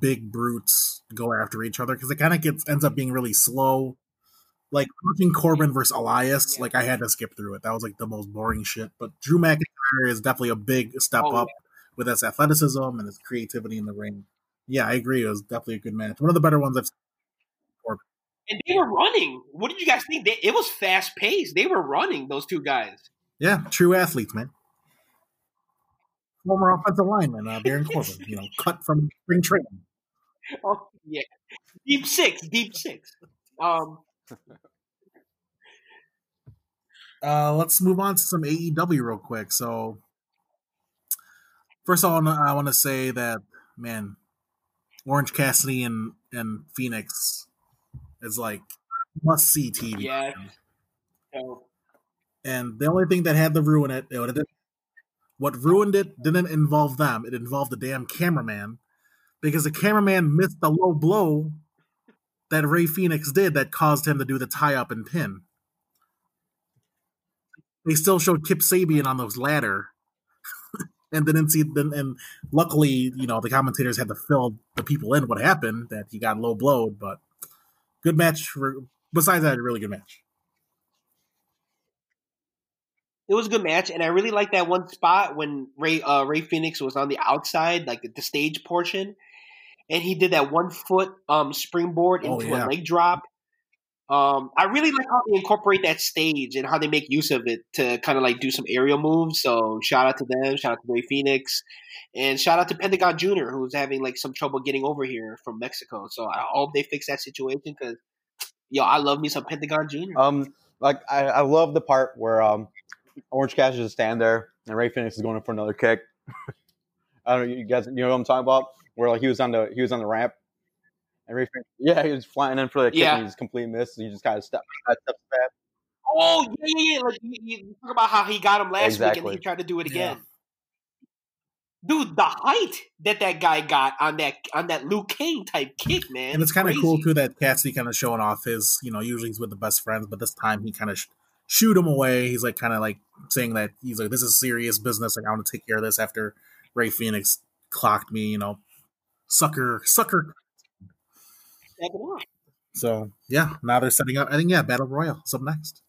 big brutes go after each other because it kind of gets ends up being really slow like watching Corbin versus Elias, Yeah. like I had to skip through it. That was like the most boring shit. But Drew McIntyre is definitely a big step Oh, up with his athleticism and his creativity in the ring. Yeah, I agree. It was definitely a good match. One of the better ones I've seen. And they were running. What did you guys think? They, it was fast paced. They were running. Those two guys. Yeah, true athletes, man. Former offensive lineman, uh, Baron Corbin, you know, cut from spring training. Oh yeah, deep six, deep six. Um, Uh, let's move on to some AEW real quick. So, first of all, I want to say that man, Orange Cassidy and and Fenix is like must see TV. yeah. So, And the only thing that had to ruin it, it what ruined it didn't involve them. It involved the damn cameraman because the cameraman missed the low blow that Rey Fenix did that caused him to do the tie up and pin. They still showed Kip Sabian on those ladder. and didn't see then and luckily, you know, the commentators had to fill the people in what happened that he got low blowed, but good match for besides that, a really good match. it was a good match, and I really like that one spot when Rey uh, Rey Fenix was on the outside, like the stage portion, and he did that one foot um, springboard Oh, into yeah. a leg drop. Um, I really like how they incorporate that stage and how they make use of it to kind of like do some aerial moves. So shout out to them, shout out to Rey Fenix, and shout out to Pentagon Junior, who's having like some trouble getting over here from Mexico. So I hope they fix that situation because yo, I love me some Pentagon Junior. Um, like I, I love the part where um, Orange Cassidy just stand there and Rey Fenix is going in for another kick. I don't know, you guys, you know what I'm talking about? Where like he was on the he was on the ramp, and Rey yeah, he was flying in for the kick Yeah. and he just completely missed. So he just kind of stepped, step back. Oh yeah, yeah, yeah. Like you, you talk about how he got him last week and he tried to do it Yeah. again. Dude, the height that that guy got on that on that Luke Kane type kick, man, and it's kind of crazy. cool too that Cassidy kind of showing off his, you know, usually he's with the best friends, but this time he kind of sh- shoot him away. He's like kind of like saying that he's like, "This is serious business. Like I want to take care of this." After Rey Fenix clocked me, you know, sucker, sucker. Step it up. So yeah, now they're setting up. I think yeah, Battle Royal. is up next.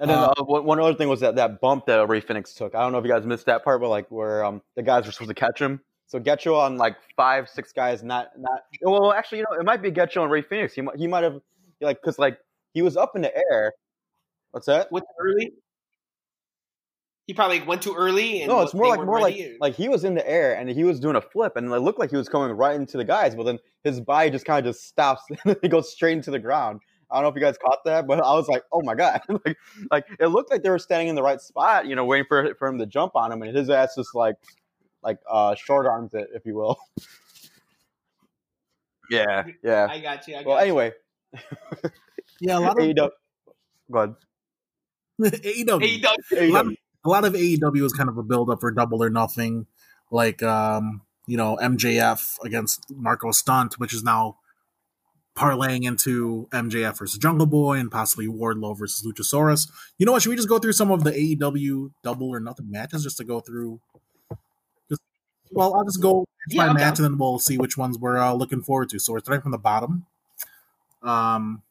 And then Uh, uh, one one other thing was that that bump that Rey Fenix took. I don't know if you guys missed that part, but like where um the guys were supposed to catch him. So Getcho on like five, six guys, not not. Well, actually, you know, it might be Getcho and Rey Fenix. He might he might have like because like he was up in the air. What's that? Went too early. He probably went too early. And No, it's more like more like or- like he was in the air and he was doing a flip and it looked like he was coming right into the guys, but then his body just kind of just stops and he goes straight into the ground. I don't know if you guys caught that, but I was like, oh my god, like like it looked like they were standing in the right spot, you know, waiting for for him to jump on him, and his ass just like like uh short arms it, if you will. yeah, yeah. I got you. I got Well, you. anyway, Yeah, a lot of AEW. Go ahead. AEW. Hey, Doug, a lot, AEW. A lot of AEW is kind of a build up for Double or Nothing, like um, you know MJF against Marco Stunt, which is now parlaying into MJF versus Jungle Boy and possibly Wardlow versus Luchasaurus. You know what? Should we just go through some of the AEW Double or Nothing matches just to go through? Just, well, I'll just go match Yeah, by I'm match and then we'll see which ones we're uh, looking forward to. So we're starting from the bottom. Um,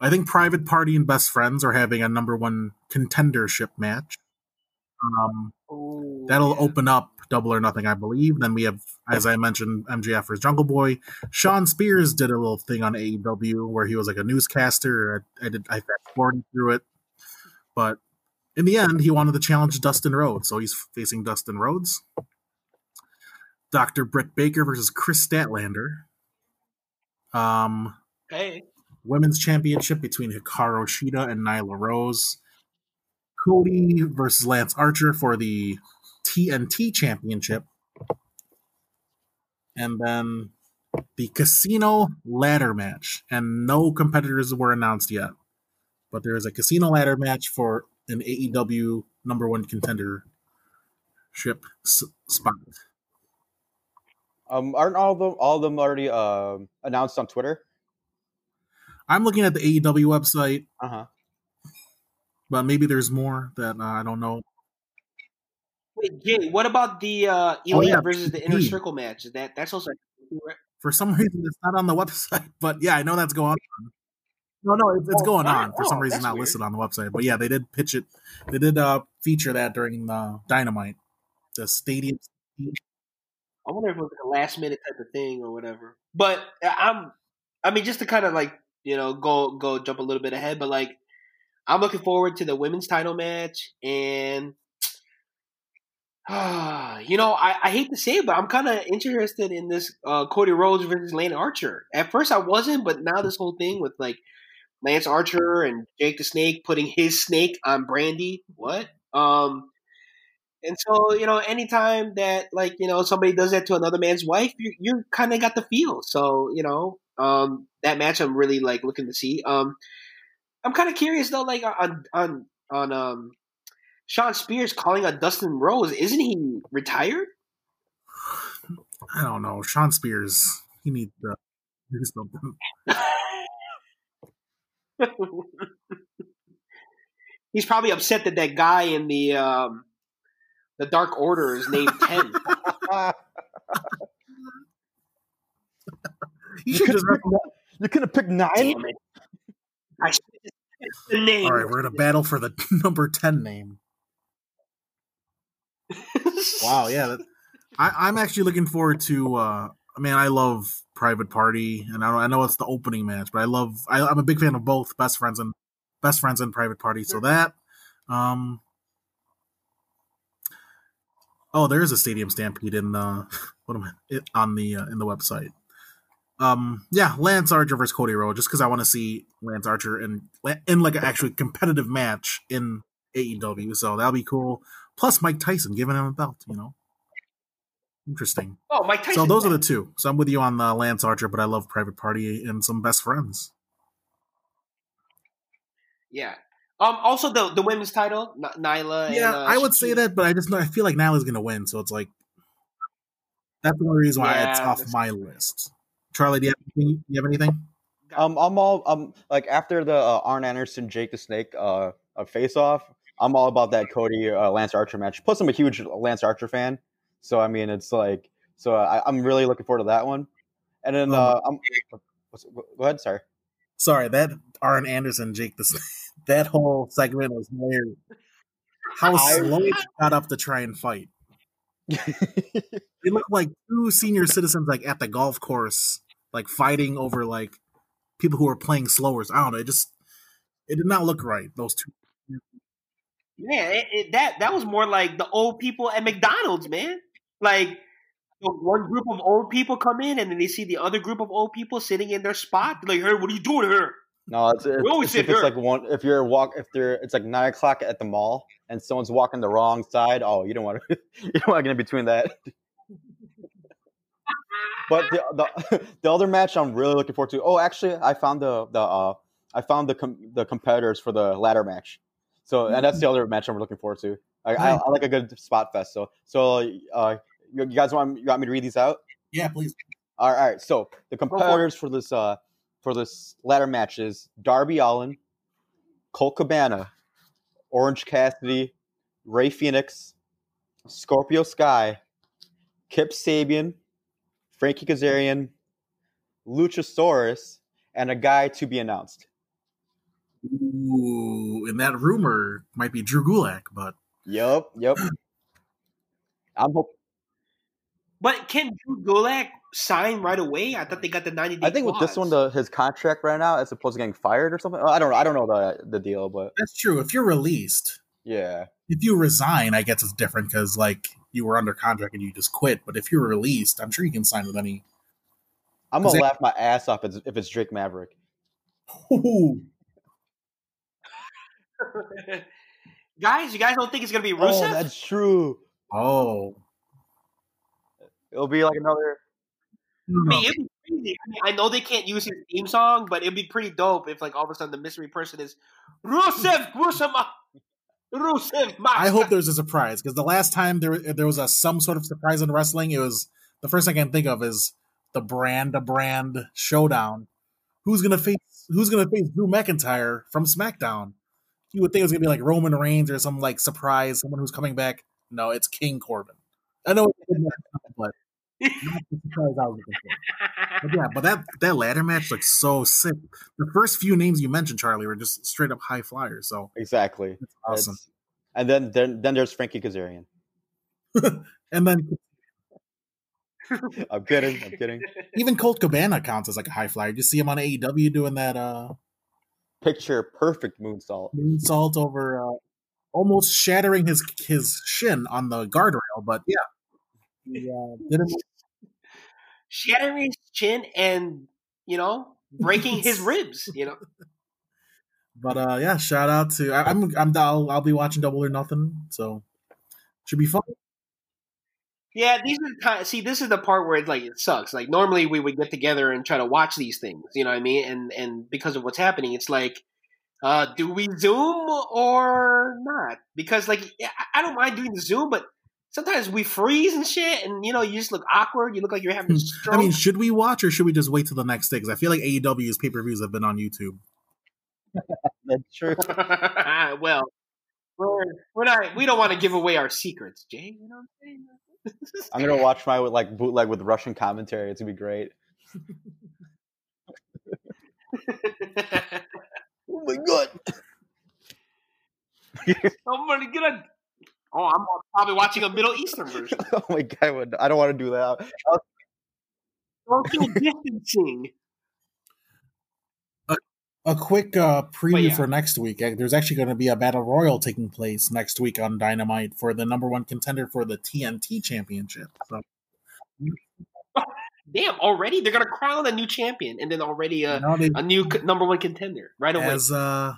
I think Private Party and Best Friends are having a number one contendership match. Um, Ooh, that'll yeah. open up Double or Nothing, I believe. Then we have, as I mentioned, MJF versus Jungle Boy. Shawn Spears did a little thing on AEW where he was like a newscaster. I, I did I fast forwarded through it, but in the end, he wanted to challenge Dustin Rhodes, so he's facing Dustin Rhodes. Dr. Britt Baker versus Kris Statlander. Um, Hey, women's championship between Hikaru Shida and Nyla Rose. Cody versus Lance Archer for the TNT championship. And then the casino ladder match. And no competitors were announced yet. But there is a casino ladder match for an AEW number one contendership s- spot. Um, aren't all of them all of them already um announced on Twitter? I'm looking at the AEW website, Uh huh. But maybe there's more that uh, I don't know. wait, Jay, what about the uh, Oh, Elite yeah, versus the Inner Circle match? Is that that's also For some reason, it's not on the website. But yeah, I know that's going on. No, no, it's, it's Oh, going on. For some Oh, reason, not weird. listed on the website. But yeah, they did pitch it. They did uh, feature that during the Dynamite, the stadium. I wonder if it was like a last minute type of thing or whatever. But uh, I'm, I mean, just to kind of like you know go go jump a little bit ahead, but like I'm looking forward to the women's title match, and you know I, I hate to say it, but I'm kind of interested in this uh, Cody Rhodes versus Lance Archer. At first I wasn't, but now this whole thing with like Lance Archer and Jake the Snake putting his snake on Brandi, what? Um, and so, you know, anytime that like you know somebody does that to another man's wife, you you kind of got the feel. So you know, um, that match I'm really like looking to see. Um, I'm kind of curious though, like on on on um, Shawn Spears calling on Dustin Rhodes. Isn't he retired? I don't know. Shawn Spears. He needs to do something. He's probably upset that that guy in the um, the Dark Order is named Ten. He You could have picked, you could have picked nine. Damn it! I should have just the name. All right, we're gonna battle for the number ten name. Wow, yeah. That, I, I'm actually looking forward to. uh Man, I love Private Party, and I, I know it's the opening match, but I love. I, I'm a big fan of both Best Friends and Best Friends and Private Party. So that. um Oh, there is a Stadium Stampede in the what am I it, on the uh, in the website. Um, yeah, Lance Archer versus Cody Rhodes, just because I want to see Lance Archer in in like an actually competitive match in AEW. So that'll be cool. Plus Mike Tyson giving him a belt, you know. Interesting. Oh, Mike Tyson. So those are the two. So I'm with you on the Lance Archer, but I love Private Party and some best friends. yeah. Um. Also, the the women's title, N- Nyla. Yeah, and, uh, I would say that, but I just know I feel like Nyla's gonna win, so it's like that's the only reason why it's off my list. Charlie, do you have anything? You have anything? Um, I'm all um like after the uh, Arn Anderson Jake the Snake uh, uh face off. I'm all about that Cody uh, Lance Archer match. Plus, I'm a huge Lance Archer fan, so I mean it's like so I, I'm really looking forward to that one. And then uh, I'm what's, go ahead, sorry. Sorry, that Arn Anderson, Jake the Snake, that whole segment was weird. How I- slow they got up to try and fight. They look like two senior citizens, like at the golf course, like fighting over like people who are playing slowers. I don't know. It just it did not look right. Those two. Yeah, it, it, that that was more like the old people at McDonald's, man. Like the one group of old people come in, and then they see the other group of old people sitting in their spot. They're like, "Hey, what are you doing here?" No, it's, it's, We always it's sit if it's like one if you're walk if they're it's like nine o'clock at the mall and someone's walking the wrong side. Oh, you don't want to you don't want to get in between that. But the, the the other match I'm really looking forward to. Oh, actually, I found the the uh, I found the com- the competitors for the ladder match. So and that's the other match I'm looking forward to. I, I, I like a good spot fest. So so uh, you you guys want you want me to read these out? Yeah, please. All right, all right. So the competitors for this uh for this ladder match is Darby Allin, Colt Cabana, Orange Cassidy, Rey Fenix, Scorpio Sky, Kip Sabian, Frankie Kazarian, Luchasaurus, and a guy to be announced. Ooh, and that rumor might be Drew Gulak, but Yep, yep. I'm hope. But can Drew Gulak sign right away? I thought they got the ninety day. I think with this one, the his contract right now, as opposed to getting fired or something. I don't know. I don't know the the deal, but that's true. If you're released, yeah. if you resign, I guess it's different because like you were under contract and you just quit. But if you're released, I'm sure you can sign with any. I'm gonna it- laugh my ass off if it's, if it's Drake Maverick. Ooh. guys, you guys don't think it's gonna be Oh, Rusev? that's true. Oh, It'll be like another. I mean, it'd be crazy. I, mean, I know they can't use his theme song, but it'd be pretty dope if, like, all of a sudden the mystery person is Rusev, Rusev, Ma- Rusev. I hope there's a surprise because the last time there there was a some sort of surprise in wrestling, it was the first thing I can think of is the brand to brand showdown. Who's gonna face Who's gonna face Drew McIntyre from SmackDown? You would think it was gonna be like Roman Reigns or some like surprise, someone who's coming back. No, it's King Corbin. I know, Not the surprise I was looking for. But yeah, but that that ladder match looks so sick. The first few names you mentioned, Charlie, were just straight up high flyers. So Exactly. it's awesome. It's- and then then then there's Frankie Kazarian. and then I'm kidding. I'm kidding. even Colt Cabana counts as like a high flyer. You see him on AEW doing that uh Picture perfect moonsault. moonsault over uh, almost shattering his his shin on the guardrail, but yeah. He, uh, Shattering his chin and you know breaking his ribs. You know. But uh, yeah, shout out to I, I'm I'm I'll, I'll be watching Double or Nothing, so should be fun. Yeah, these are the kind. See, this is the part where it's like it sucks. Like normally we would get together and try to watch these things. You know what I mean? And and because of what's happening, it's like, uh, do we Zoom or not? Because like I I don't mind doing the Zoom, but sometimes we freeze and shit, and you know you just look awkward. You look like you're having hmm. a stroke. I mean, should we watch or should we just wait till the next day? Because I feel like AEW's pay per views have been on YouTube. That's true. well, we're we're not. We don't want to give away our secrets, Jay. You know what I'm saying? I'm gonna watch my like bootleg with Russian commentary. It's gonna be great. Oh my god! I'm gonna get a. Oh, I'm probably watching a Middle Eastern version. oh my god! I don't want to do that. Social distancing. A quick uh, preview yeah. for next week. Uh, There's actually going to be a battle royal taking place next week on Dynamite for the number one contender for the TNT Championship. So, Damn! Already they're gonna crown a new champion, and then already a, you know, they, a new number one contender right away. as uh,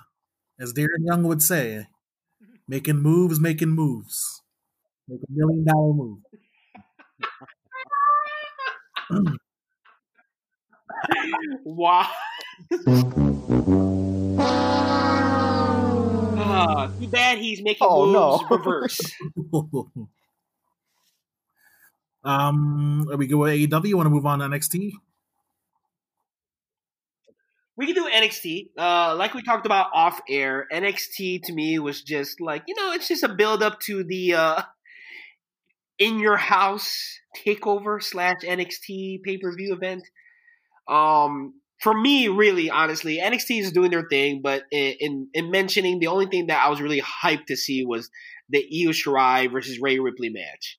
as Darren Young would say, making moves, making moves, make a million dollar move. wow. Ah, too bad he's making Oh, moves no. reverse. um, are we go with AEW? You want to move on to NXT? We can do NXT. Uh, like we talked about off air, NXT to me was just like you know, it's just a build up to the uh, in your house takeover slash NXT pay per view event. Um, for me, really, honestly, NXT is doing their thing, but in, in in mentioning the only thing that I was really hyped to see was the Io Shirai versus Rhea Ripley match.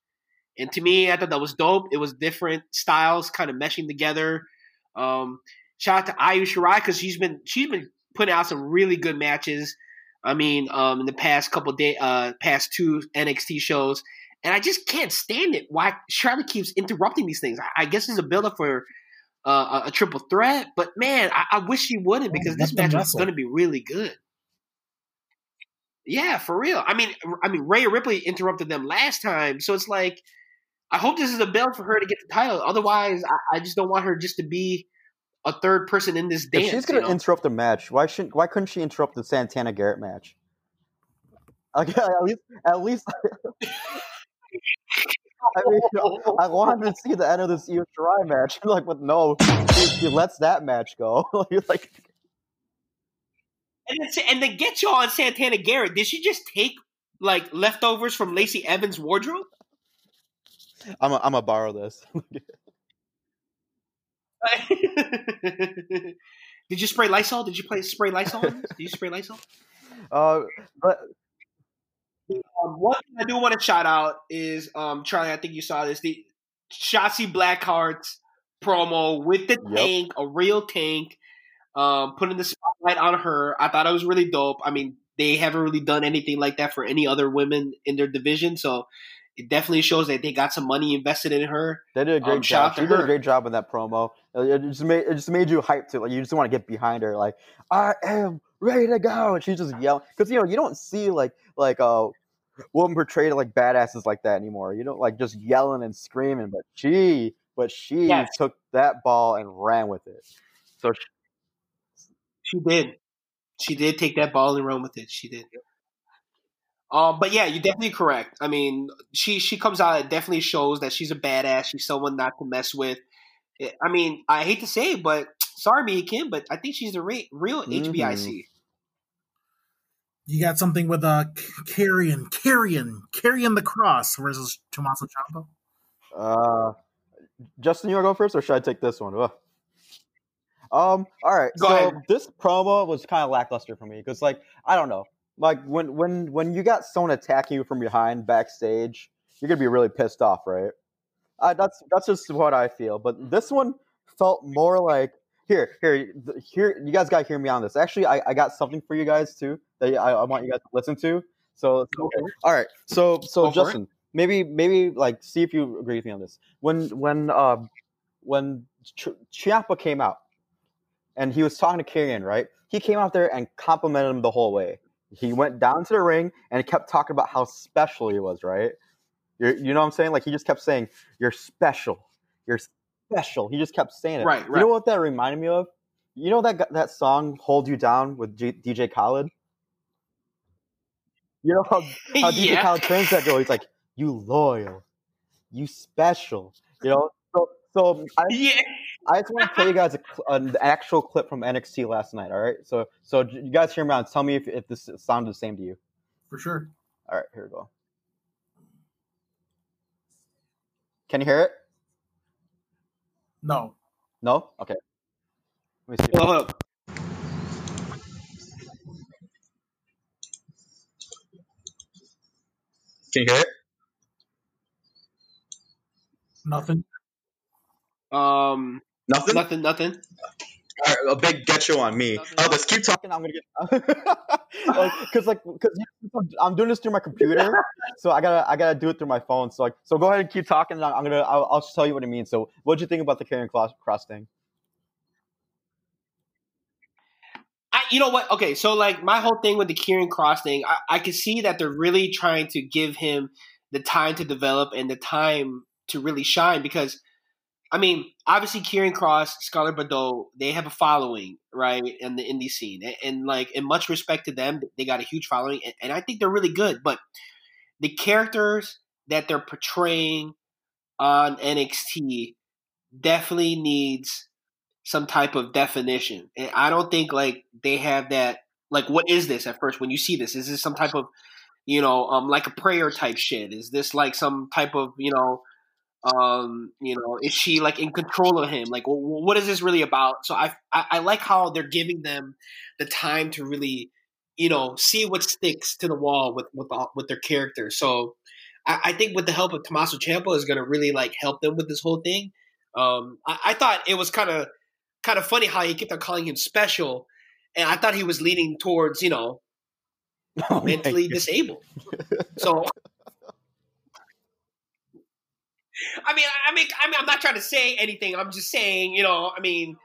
And to me, I thought that was dope. It was different styles kind of meshing together. Um, shout out to Io Shirai because she's been she's been putting out some really good matches. I mean, um, in the past couple day, uh, past two NXT shows, and I just can't stand it. Why Charlotte keeps interrupting these things? I, I guess it's a build up for uh, a, a triple threat, but man, I, I wish she wouldn't because this match was going to be really good. Yeah, for real. I mean, I mean, Rhea Ripley interrupted them last time, so it's like I hope this is a build for her to get the title. Otherwise, I, I just don't want her just to be a third person in this dance. If she's gonna you know? interrupt the match, why shouldn't? Why couldn't she interrupt the Santana Garrett match? Okay, at least, at least. I mean, I wanted to see the end of this Io Shirai match. like, but no, she, she lets that match go. You're like, and, then, and then get you on Santana Garrett. Did she just take like leftovers from Lacey Evans' wardrobe? I'm, a, I'm gonna borrow this. Did you spray Lysol? Did you play spray Lysol? on? Did you spray Lysol? Uh, but Um, one thing I do want to shout out is um, Charlie. I think you saw this the Shotzi Blackheart's promo with the Yep. tank, a real tank, um, putting the spotlight on her. I thought it was really dope. I mean, they haven't really done anything like that for any other women in their division, so it definitely shows that they got some money invested in her. they did a great Um, job. She did her. a great job in that promo. It just made it just made you hyped to like you just want to get behind her. Like I am ready to go. And she's just yelling because you know you don't see like like uh woman portrayed like badasses like that anymore. You don't like just yelling and screaming, but she but she Yes. took that ball and ran with it. So she, She did. She did take that ball and run with it. She did. Um, but yeah, you're definitely correct. I mean, she she comes out. It definitely shows that she's a badass. She's someone not to mess with. I- I mean, I hate to say it, but sorry, me Kim, but I think she's the re- real HBIC. You got something with uh, Karrion, Karrion, Karrion the Kross versus Tommaso Ciampa. uh Justin, you want to go first, or should I take this one? Ugh. Um. All right. Go so ahead. this promo was kind of lackluster for me because, like, I don't know, like when when when you got someone attacking you from behind backstage, you're gonna be really pissed off, right? Uh, that's that's just what I feel. But this one felt more like here, here, here. You guys got to hear me on this. Actually, I, I got something for you guys too that I, I want you guys to listen to. So, for all right. So, so Go. Justin, maybe maybe like see if you agree with me on this. When when uh, when Ch- Ciampa came out and he was talking to Karrion, right? He came out there and complimented him the whole way. He went down to the ring and kept talking about how special he was, right? You're, you know what I'm saying? Like he just kept saying, "You're special. You're special." He just kept saying it. Right, right. You know what that reminded me of? You know that that song "Hold You Down" with G- DJ Khaled. You know how how DJ yeah. Khaled turns that girl. He's like, "You loyal, you special." You know. So so I, Yeah. I just want to tell you guys a, an actual clip from NXT last night. All right. So so you guys hear me out. Tell me if if this sounded the same to you. for sure. All right. Here we go. Can you hear it? No, No. Okay. Let me see. Hold up. Can you hear it? nothing. Um, Nothing. nothing, nothing. All right, a big get you on me. Nothing. Oh, let's keep talking. I'm gonna get because like because I'm doing this through my computer, so I gotta I gotta do it through my phone. So like so go ahead and keep talking. And I'm gonna I'll, I'll just tell you what it means. So what would you think about the Karrion Kross, Kross thing? I, you know what? Okay, so like my whole thing with the Karrion Kross thing, I, I can see that they're really trying to give him the time to develop and the time to really shine because, I mean, obviously Karrion Kross, Scarlett Bordeaux, they have a following, right, in the indie scene, and, and like in much respect to them, they got a huge following, and, and I think they're really good. But the characters that they're portraying on NXT definitely needs some type of definition. And I don't think like they have that like what is this at first when you see this? Is this some type of you know, um like a prayer type shit? Is this like some type of, you know, um, you know, is she like in control of him? Like wh- what is this really about? So I, I I like how they're giving them the time to really, you know, see what sticks to the wall with with with their character So I, I think with the help of Tommaso Ciampa is going to really like help them with this whole thing. Um, I, I thought it was kind of kind of funny how he kept on calling him special, and I thought he was leaning towards you know Oh mentally disabled. So, I mean, I mean, I mean, I'm not trying to say anything. I'm just saying, you know, I mean,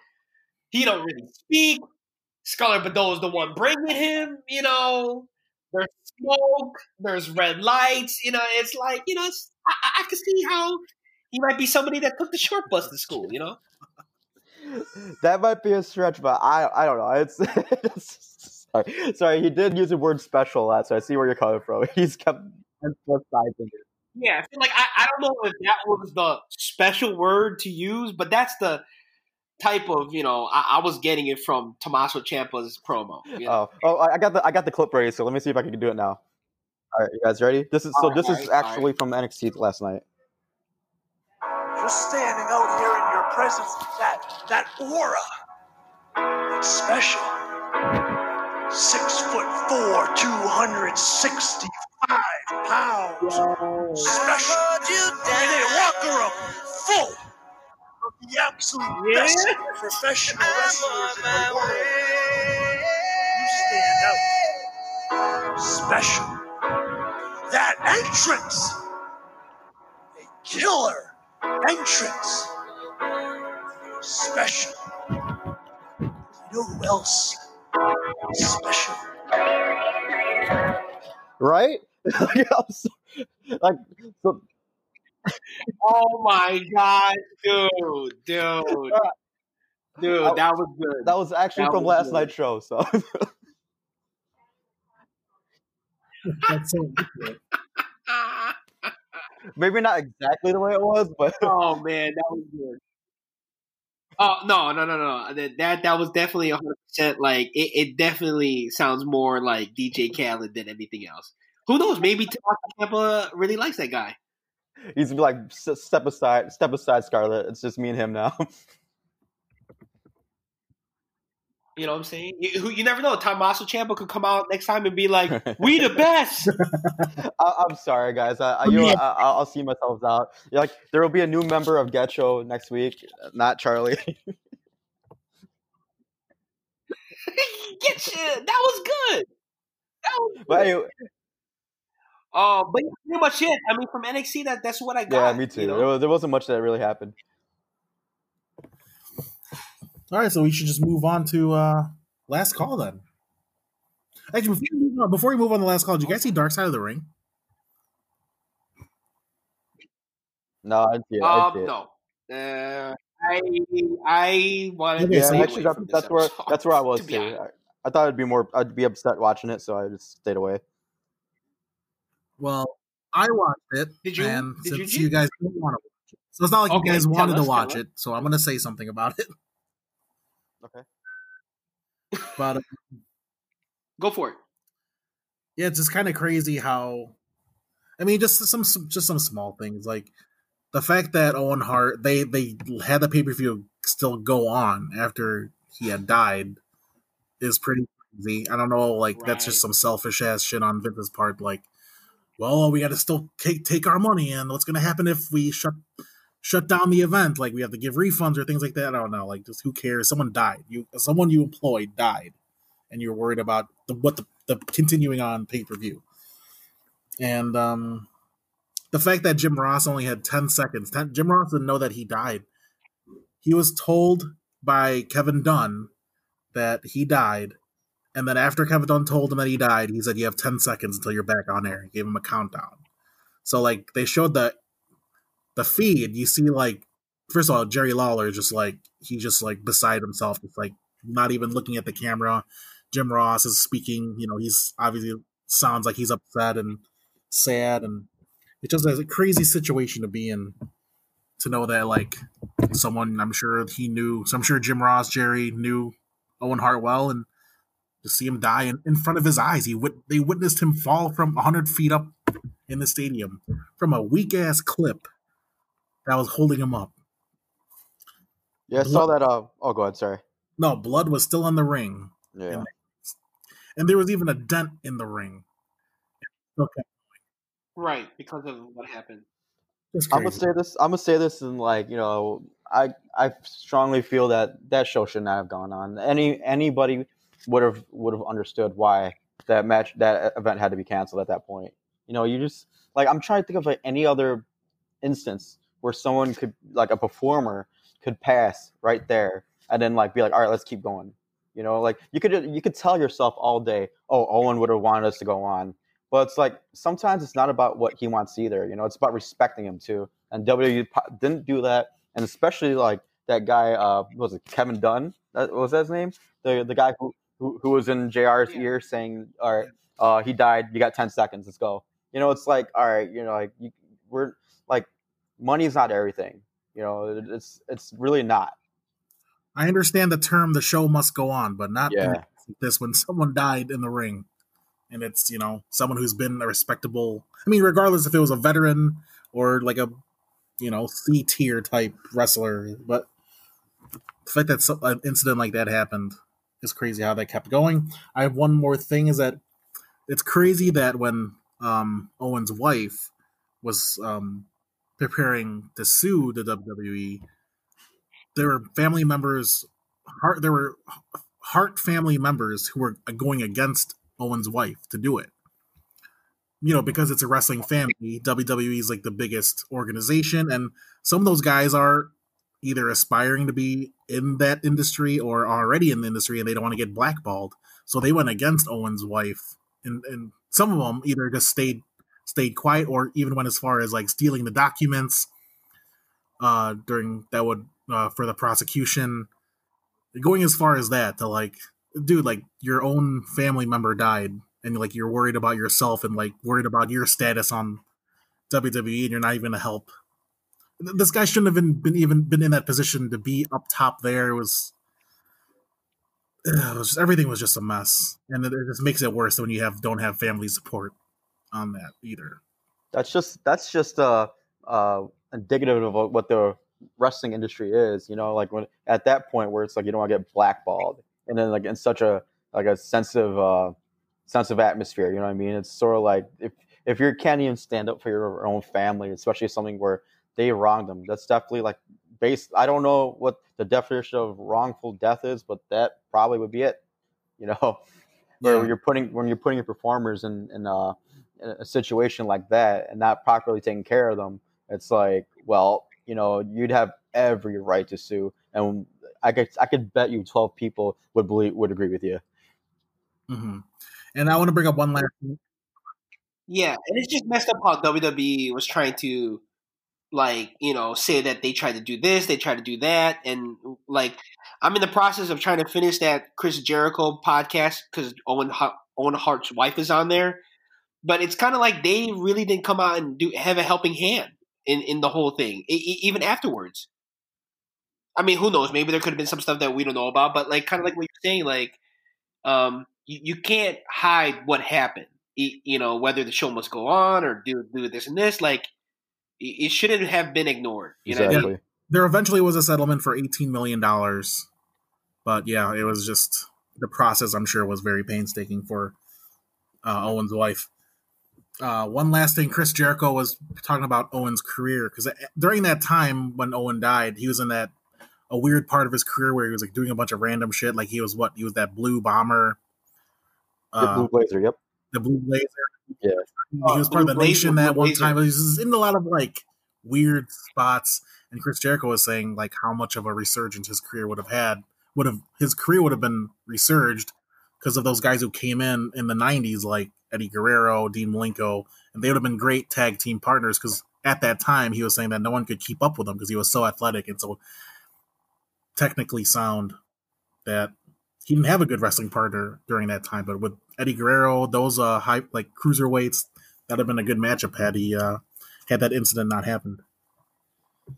he don't really speak. Scarlett Bordeaux is the one bringing him. You know, there's smoke, there's red lights. You know, it's like, you know, I, I can see how he might be somebody that took the short bus to school. You know. that might be a stretch, but I I don't know. It's, it's sorry, sorry. He did use the word special last, so I see where you're coming from. He's kept emphasizing it. Yeah, I feel like I, I don't know if that was the special word to use, but that's the type of you know I, I was getting it from Tommaso Ciampa's promo. You know? Oh, oh, I I got the I got the clip ready. So let me see if I can do it now. All right, you guys ready? This is so. Alright, This is alright, alright. actually from NXT last night. Just standing out here in your presence, that that aura, it's special. Six foot four, two hundred sixty-five pounds. Special. And a locker room full of the absolute best professional wrestlers in the world. You stand out. Special. That entrance. A killer entrance. Special. You know who else is special? Right? like, so, like, so Oh my god, dude, dude, uh, dude, that was good. that was actually That from was last good. night's show. So That's so ridiculous. maybe not exactly the way it was, but oh man, that was good. Oh no, no, no, no! That that, that was definitely a hundred percent. Like it, it definitely sounds more like DJ Khaled than anything else. Who knows? Maybe Ciampa really likes that guy. He's like step aside, step aside, Scarlett. It's just me and him now. You know what I'm saying? You, you never know. Tommaso Ciampa could come out next time and be like, "We the best." I, I'm sorry, guys. I, I, you know, I, I'll I'll see myself out. You're like there will be a new member of Getcho next week, not Charlie. Get shit. That was good. That was but good. anyway, Uh, but yeah, pretty much it. I mean, from NXT, that that's what I got. yeah, me too. You know? there wasn't much that really happened. All right, so we should just move on to uh last call then. Actually, before we move on, before we move on to last call, did you guys see Dark Side of the Ring? No, I didn't see it. I Um, didn't see no. Uh, I I wanted Yeah, to stay Yeah, away actually, that's, that's where episode, that's where I was to too. I, I thought it'd be more. I'd be upset watching it, so I just stayed away. Well, I watched it. Did you- And did you, since Jim? you guys didn't want to watch it, so it's not like Okay, you guys wanted us, to watch it. So I'm going to say something about it. Okay. But uh, Go for it. yeah, it's just kind of crazy how. I mean, just some some- just some small things like the fact that Owen Hart they they had the pay per view still go on after he had died is pretty crazy. I don't know, like that's just some selfish ass shit on Vince's part. Like, well, we got to still take take our money, and what's going to happen if we shut shut down the event? Like, we have to give refunds or things like that. I don't know. Like, just who cares? Someone died. You someone you employed died, and you're worried about the what the, the continuing on pay per view. And um, the fact that Jim Ross only had 10 seconds, 10, Jim Ross didn't know that he died. He was told by Kevin Dunn that he died. And then after Kevin Dunn told him that he died, he said, You have 10 seconds until you're back on air. He gave him a countdown. So, like, they showed the, the feed. You see, like, first of all, Jerry Lawler is just like, he's just like beside himself, just like not even looking at the camera. Jim Ross is speaking, you know, he's obviously sounds like he's upset and sad and it's just a crazy situation to be in to know that like someone I'm sure he knew so I'm sure Jim Ross, Jerry knew Owen Hart well and to see him die in, in front of his eyes. He they witnessed him fall from hundred feet up in the stadium from a weak ass clip that was holding him up. Yeah, I saw that. Uh, oh, go ahead. Sorry. No, blood was still on the ring. Yeah. And there was even a dent in the ring. Okay. Right, because of what happened. I'm gonna say this. I'm gonna say this, and like you know, I I strongly feel that that show should not have gone on. Any anybody would have would have understood why that match that event had to be canceled at that point. You know, you just like I'm trying to think of like any other instance where someone could like a performer could pass right there and then like be like, all right, let's keep going. You know, like you could you could tell yourself all day, oh, Owen would have wanted us to go on. But it's like sometimes it's not about what he wants either. You know, it's about respecting him too. And po- didn't do that, and especially like that guy, uh, what was it Kevin Dunn? That what was that his name? The the guy who who, who was in Jr's Yeah. ear saying, "All right, uh, he died. You got ten seconds. Let's go." You know, it's like, all right, you know, like you, we're like, money's not everything. You know, it's it's really not. I understand the term "the show must go on," but not Yeah. this when someone died in the ring, and it's you know someone who's been a respectable. I mean, regardless if it was a veteran or like a you know C tier type wrestler, but the fact that an incident like that happened is crazy. How that kept going. I have one more thing: is that it's crazy that when um, Owen's wife was um, preparing to sue the WWE, there were family members Hart there were Hart family members who were going against Owen's wife to do it. You know, because it's a wrestling family, WWE is like the biggest organization, and some of those guys are either aspiring to be in that industry or already in the industry and they don't want to get blackballed. So they went against Owen's wife. And and some of them either just stayed stayed quiet or even went as far as like stealing the documents uh during that would uh for the prosecution. Going as far as that to like dude like your own family member died and like you're worried about yourself and like worried about your status on WWE and you're not even to help. This guy shouldn't have been, been even been in that position to be up top there. It was it was just, everything was just a mess. And it just makes it worse when you have don't have family support on that either That's just that's just uh uh, indicative of what the wrestling industry is. You know, like when at that point where it's like you don't want to get blackballed, and then like in such a like a sensitive uh, sensitive atmosphere. You know what I mean? It's sort of like if if you can't even stand up for your own family, especially something where they wronged them, that's definitely like based. I don't know what the definition of wrongful death is, but that probably would be it. You know, where Yeah. you're putting when you're putting your performers in in in a situation like that and not properly taking care of them. It's like, well, you know, you'd have every right to sue, and I could I could bet you twelve people would believe would agree with you. hmm And I want to bring up one last. thing. Yeah, and it's just messed up how WWE was trying to, like, you know, say that they tried to do this, they tried to do that, and like, I'm in the process of trying to finish that Chris Jericho podcast because Owen Owen Hart's wife is on there, but it's kind of like they really didn't come out and do have a helping hand in in the whole thing, e- e- even afterwards. I mean, who knows? Maybe there could have been some stuff that we don't know about, but like, kind of like what you're saying, like, um, you, you can't hide what happened. Y- You know, whether the show must go on or do do this and this, like, it it shouldn't have been ignored. You know what I mean? Exactly. There eventually was a settlement for eighteen million dollars, but yeah, it was just the process. I'm sure was very painstaking for uh, Owen's wife. Uh, one last thing, Chris Jericho was talking about Owen's career because during that time when Owen died, he was in that a weird part of his career where he was like doing a bunch of random shit. Like he was what he was that blue bomber, The uh, Blue Blazer. Yep. the blue blazer. Yeah. he was Oh, part of the Blue Blazer, nation Blue that one Blazer. time. He was in a lot of like weird spots. And Chris Jericho was saying like how much of a resurgence his career would have had. Would have his career would have been resurged because of those guys who came in in the '90s, like Eddie Guerrero, Dean Malenko, and they would have been great tag team partners. Because at that time, he was saying that no one could keep up with him because he was so athletic and so technically sound that he didn't have a good wrestling partner during that time. But with Eddie Guerrero, those uh high like cruiserweights, that'd have been a good matchup had he uh had that incident not happened.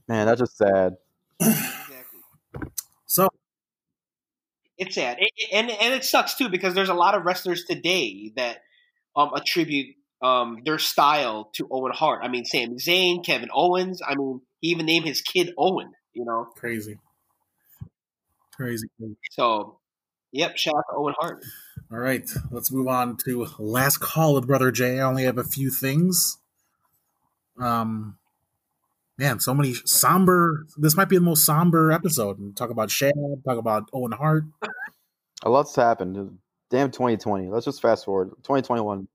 Man, that's just sad. Exactly. So It's sad, It- it- and and it sucks too because there's a lot of wrestlers today that um attribute um their style to Owen Hart. I mean, Sami Zayn, Kevin Owens. I mean, he even named his kid Owen. You know, crazy. Crazy. so yep. Shout out to Owen Hart. All right, let's move on to last call with Brother Jay. I only have a few things. Um, man, so many somber. This might be the most somber episode. Talk about Shad. Talk about Owen Hart. A lot's happened. Damn 2020. Let's just fast forward. 2021.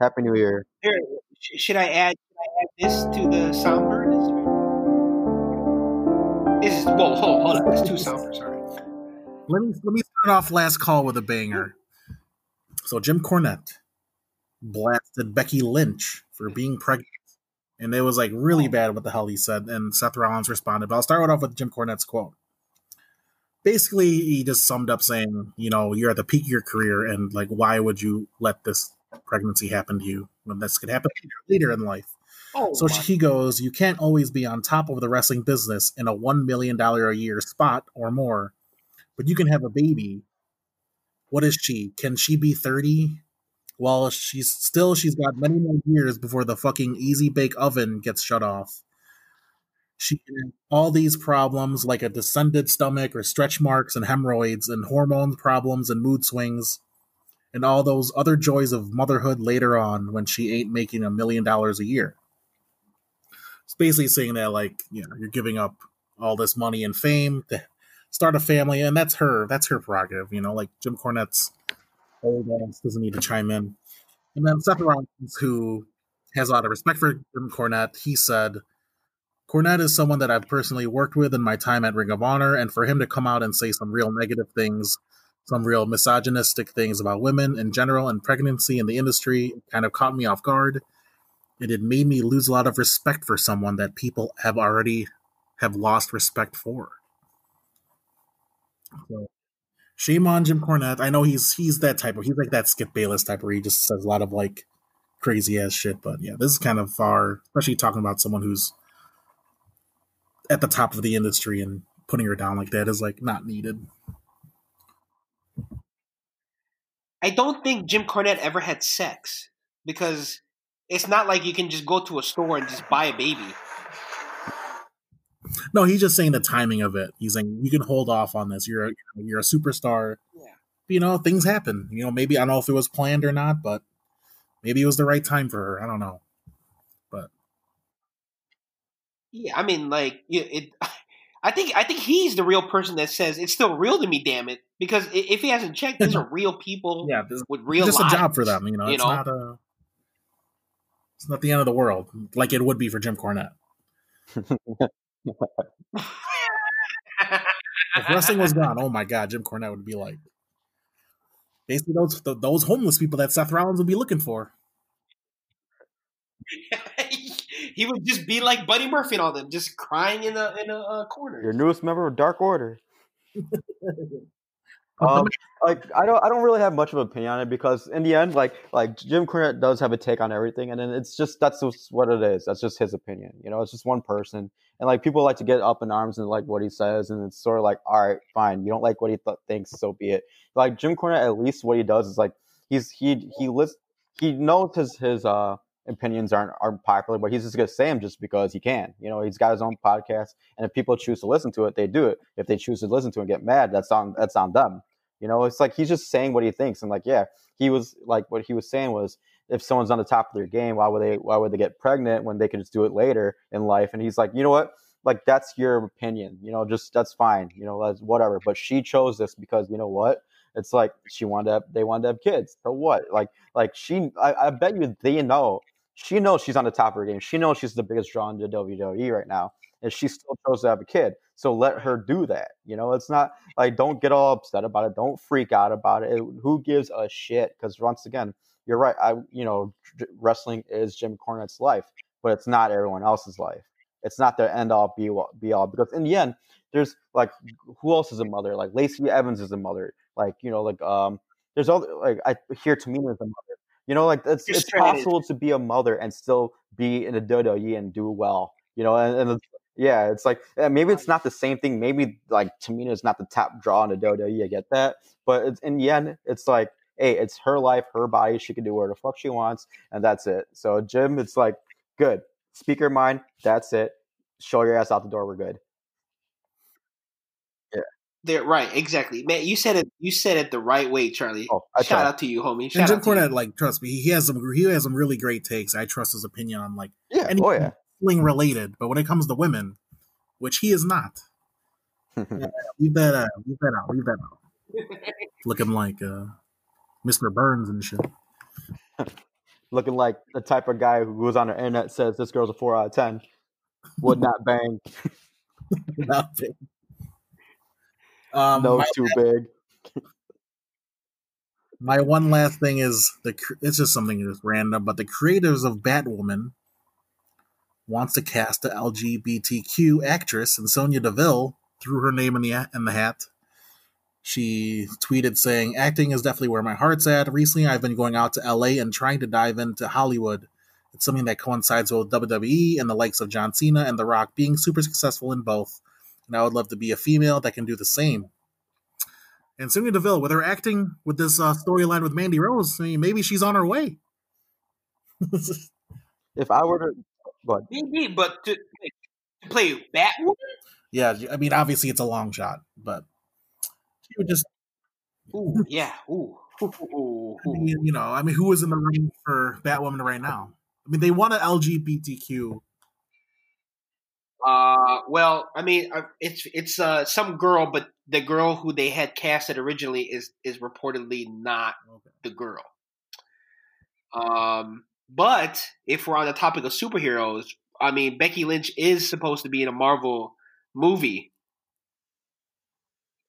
Happy New Year. Here, should I add? Should I add this to the somberness? This is whoa, hold, hold on. It's too somber. Sorry. Let me let me start off last call with a banger. So Jim Cornette blasted Becky Lynch for being pregnant, and it was like really bad what the hell he said. And Seth Rollins responded. But I'll start off with Jim Cornette's quote. Basically, he just summed up saying, you know, you're at the peak of your career, and like, why would you let this pregnancy happen to you when this could happen later in life? Oh, So my- he goes, You can't always be on top of the wrestling business in a $1 million a year spot or more, but you can have a baby. What is she? Can she be 30? Well, she's still, she's got many more years before the fucking easy bake oven gets shut off. She have all these problems like a descended stomach or stretch marks and hemorrhoids and hormone problems and mood swings and all those other joys of motherhood later on when she ain't making a million dollars a year. It's basically saying that like you know you're giving up all this money and fame to start a family, and that's her that's her prerogative. You know, like Jim Cornette's old ass doesn't need to chime in. And then Seth Rollins, who has a lot of respect for Jim Cornette, he said, Cornette is someone that I've personally worked with in my time at Ring of Honor, and for him to come out and say some real negative things, some real misogynistic things about women in general and pregnancy in the industry kind of caught me off guard and it made me lose a lot of respect for someone that people have already have lost respect for. So, shame on Jim Cornette. I know he's he's that type of he's like that Skip Bayless type where he just says a lot of like crazy ass shit. But yeah, this is kind of far, especially talking about someone who's at the top of the industry and putting her down like that is like not needed. I don't think Jim Cornette ever had sex because it's not like you can just go to a store and just buy a baby. No, he's just saying the timing of it. He's saying you can hold off on this. You're a, you're a superstar. Yeah. You know, things happen. You know, maybe I don't know if it was planned or not, but maybe it was the right time for her. I don't know. But Yeah, I mean, like, it. I think I think he's the real person that says it's still real to me. Damn it! Because if he hasn't checked, these are real people yeah, this with real just a job for them. You know, you it's know? not a. It's not the end of the world, like it would be for Jim Cornette. If wrestling was gone, oh my god, Jim Cornette would be like basically those those homeless people that Seth Rollins would be looking for. he would just be like Buddy Murphy and all them, just crying in a in a uh, corner. Your newest member of Dark Order. Um, like I don't I don't really have much of an opinion on it because in the end, like like Jim Cornette does have a take on everything, and then it's just that's just what it is. That's just his opinion. You know, it's just one person, and like people like to get up in arms and like what he says, and it's sort of like, all right, fine, you don't like what he th- thinks, so be it. Like Jim Cornette, at least what he does is like he's he he lists he knows his his uh opinions aren't aren't popular, but he's just gonna say them just because he can. You know, he's got his own podcast, and if people choose to listen to it, they do it. If they choose to listen to it and get mad, that's on that's on them. You know, it's like he's just saying what he thinks, and like, yeah, he was like what he was saying was, if someone's on the top of their game, why would they why would they get pregnant when they could just do it later in life? And he's like, you know what, like that's your opinion, you know, just that's fine, you know, that's whatever. But she chose this because you know what, it's like she wanted to have, they wanted to have kids. So what? Like like she, I, I bet you they know she knows she's on the top of her game. She knows she's the biggest draw in the WWE right now, and she still chose to have a kid. So let her do that. You know, it's not like don't get all upset about it. Don't freak out about it. Who gives a shit? Because once again, you're right. I you know, wrestling is Jim Cornette's life, but it's not everyone else's life. It's not their end all be all, be all because in the end, there's like who else is a mother? Like Lacey Evans is a mother. Like you know, like um, there's all like I hear Tamina is a mother. You know, like it's it's possible to be a mother and still be in a WWE and do well. You know, and, and yeah, it's like maybe it's not the same thing. Maybe like Tamina is not the top draw in the WWE. I get that, but it's, in the end, it's like, hey, it's her life, her body. She can do whatever the fuck she wants, and that's it. So Jim, it's like good. Speak your mind. That's it. Show your ass out the door. We're good. They're right, exactly, man. You said it. You said it the right way, Charlie. Oh, I Shout tried. out to you, homie. and Jim out. Cornette, like, trust me, he has some he has some really great takes. I trust his opinion on like Yeah. any- Oh yeah. wrestling related, but when it comes to women, which he is not, leave that uh, leave that out, leave that out. Looking like uh, Mr. Burns and shit. Looking like the type of guy who goes on the internet says this girl's a four out of ten. Would not bang. Nothing. Um, my, too big. my one last thing is the it's just something just random, but the creators of Batwoman wants to cast a LGBTQ actress, and Sonya Deville threw her name in the in the hat. She tweeted saying, "Acting is definitely where my heart's at. Recently, I've been going out to LA and trying to dive into Hollywood. It's something that coincides with WWE and the likes of John Cena and The Rock being super successful in both. And I would love to be a female that can do the same." And Sonya Deville, with her acting with this uh, storyline with Mandy Rose, I mean, maybe she's on her way. If I were to, but Maybe, but to, to play Batwoman. yeah, I mean, obviously it's a long shot, but she would just, Ooh, yeah. Ooh. Ooh, ooh, I mean, you know, I mean, who is in the running for Batwoman right now? I mean, they want an LGBTQ. Uh, well, I mean, uh, it's it's uh some girl, but the girl who they had casted originally is is reportedly not the girl. Um, but if we're on the topic of superheroes, I mean, Becky Lynch is supposed to be in a Marvel movie.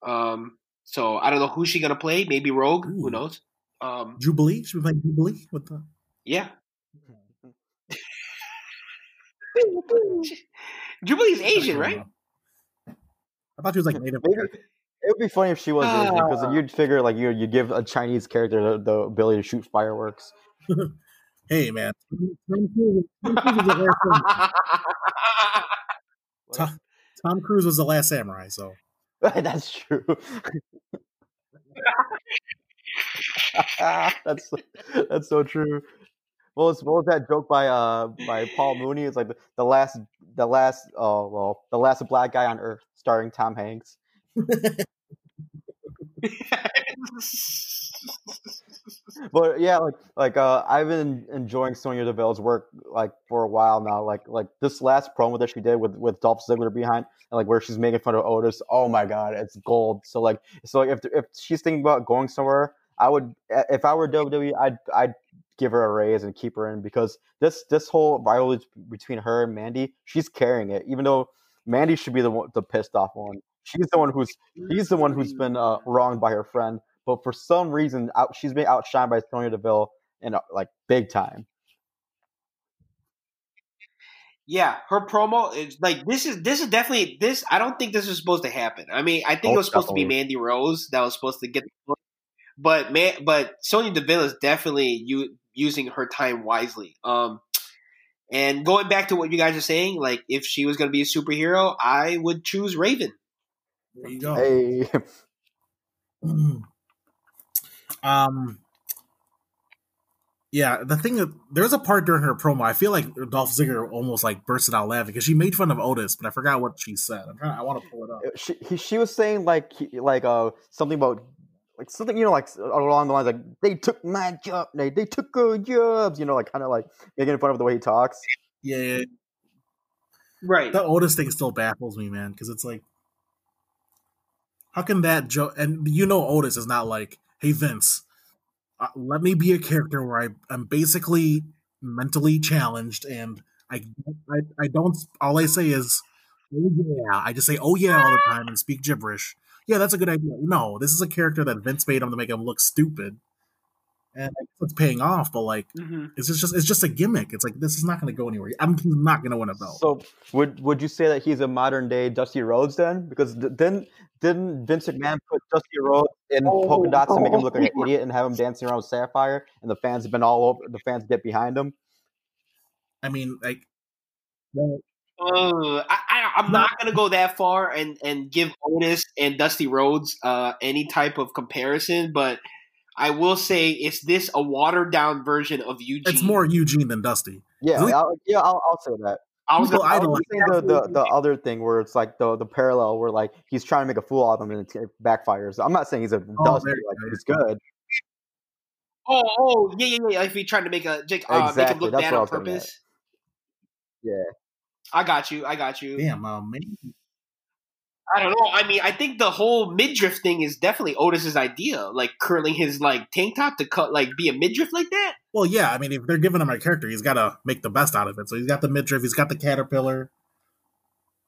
Um, so I don't know who she's gonna play. Maybe Rogue. Who knows? Um, Jubilee? Should we play Jubilee with the? yeah. Jubilee's Asian, right? I thought she was like Native. maybe it would be funny if she was Asian because Ah. you'd figure like you you give a Chinese character the, the ability to shoot fireworks. Hey, man, Tom Cruise, was the last Tom, Tom Cruise was the last samurai, so That's true. that's that's so true. What was, what was that joke by uh by Paul Mooney? It's like the, the last the last oh well the last black guy on earth starring Tom Hanks. But yeah, like like uh, I've been enjoying Sonya Deville's work like for a while now. Like like this last promo that she did with with Dolph Ziggler behind, and like where she's making fun of Otis. Oh my god, it's gold. So like so like if if she's thinking about going somewhere, I would if I were WWE, I'd I'd give her a raise and keep her in because this this whole rivalry between her and Mandy, she's carrying it. Even though Mandy should be the one, the pissed off one. She's the one who's he's the one who's been uh, wronged by her friend but for some reason, out, she's been outshined by Sonya Deville in uh, like big time. Yeah, her promo is like this is this is definitely this. I don't think this is supposed to happen. I mean, I think Oh, it was supposed to be. Mandy Rose that was supposed to get, the but man, but Sonya Deville is definitely u- using her time wisely. Um, and going back to what you guys are saying, like if she was going to be a superhero, I would choose Raven. There you go. Hey, Um, yeah, the thing that there's a part during her promo. I feel like Dolph Ziggler almost like bursted out laughing because she made fun of Otis, but I forgot what she said. I'm trying. I want to pull it up. she he, she was saying like like uh something about like something you know like along the lines like they took my job, they they took our jobs, you know, like kind of like making fun of the way he talks. Yeah, yeah. Right. The Otis thing still baffles me, man, because it's like, how can that joke? And you know, Otis is not like, hey Vince, uh, let me be a character where I I'm basically mentally challenged and I I I don't. All I say is, oh yeah. I just say oh yeah all the time and speak gibberish. Yeah, that's a good idea. No, this is a character that Vince made him to make him look stupid, and it's paying off. But like, hmm it's just it's just a gimmick. It's like this is not going to go anywhere. I'm he's not going to win a belt. So would would you say that he's a modern day Dusty Rhodes then? Because th- then didn't Vince McMahon put Dusty Rhodes in polka dots to make him look like an idiot and have him dancing around with Sapphire, and the fans have been all over. The fans get behind him. I mean, like, well, Uh, I, I, I'm not gonna go that far and and give Otis and Dusty Rhodes uh, any type of comparison, but I will say, is this a watered down version of Eugene? it's more Eugene than Dusty. Yeah, Really? I'll, yeah, I'll, I'll say that. I was People gonna, I was idolize. saying the, the the other thing where it's like the the parallel where like he's trying to make a fool out of him and it backfires. I'm not saying he's a Oh, Dusty, there like he's good. oh, oh, yeah, yeah, yeah. If he tried to make a Jake, uh, make him Exactly, look that's bad on was getting at. purpose. Yeah. I got you. I got you. Damn, uh. I don't know. I mean, I think the whole midriff thing is definitely Otis's idea, like curling his like tank top to cut like be a midriff like that. Well, yeah. I mean, if they're giving him a character, he's got to make the best out of it. So he's got the midriff. He's got the caterpillar.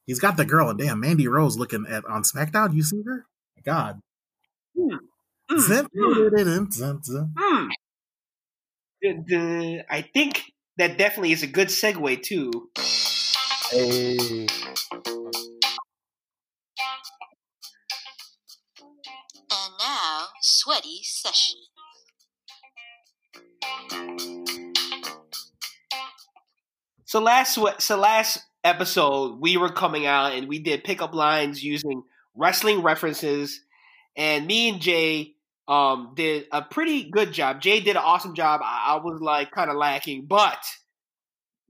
He's got the girl. And damn, Mandy Rose looking at on SmackDown. You see her? My God. Mm, mm, zim- zim. mm. Dun, dun. I think that definitely is a good segue too. Hey. And now, sweaty session. So last so last episode we were coming out and we did pickup lines using wrestling references, and me and Jay um did a pretty good job. Jay did an awesome job. I, I was like kind of lacking, but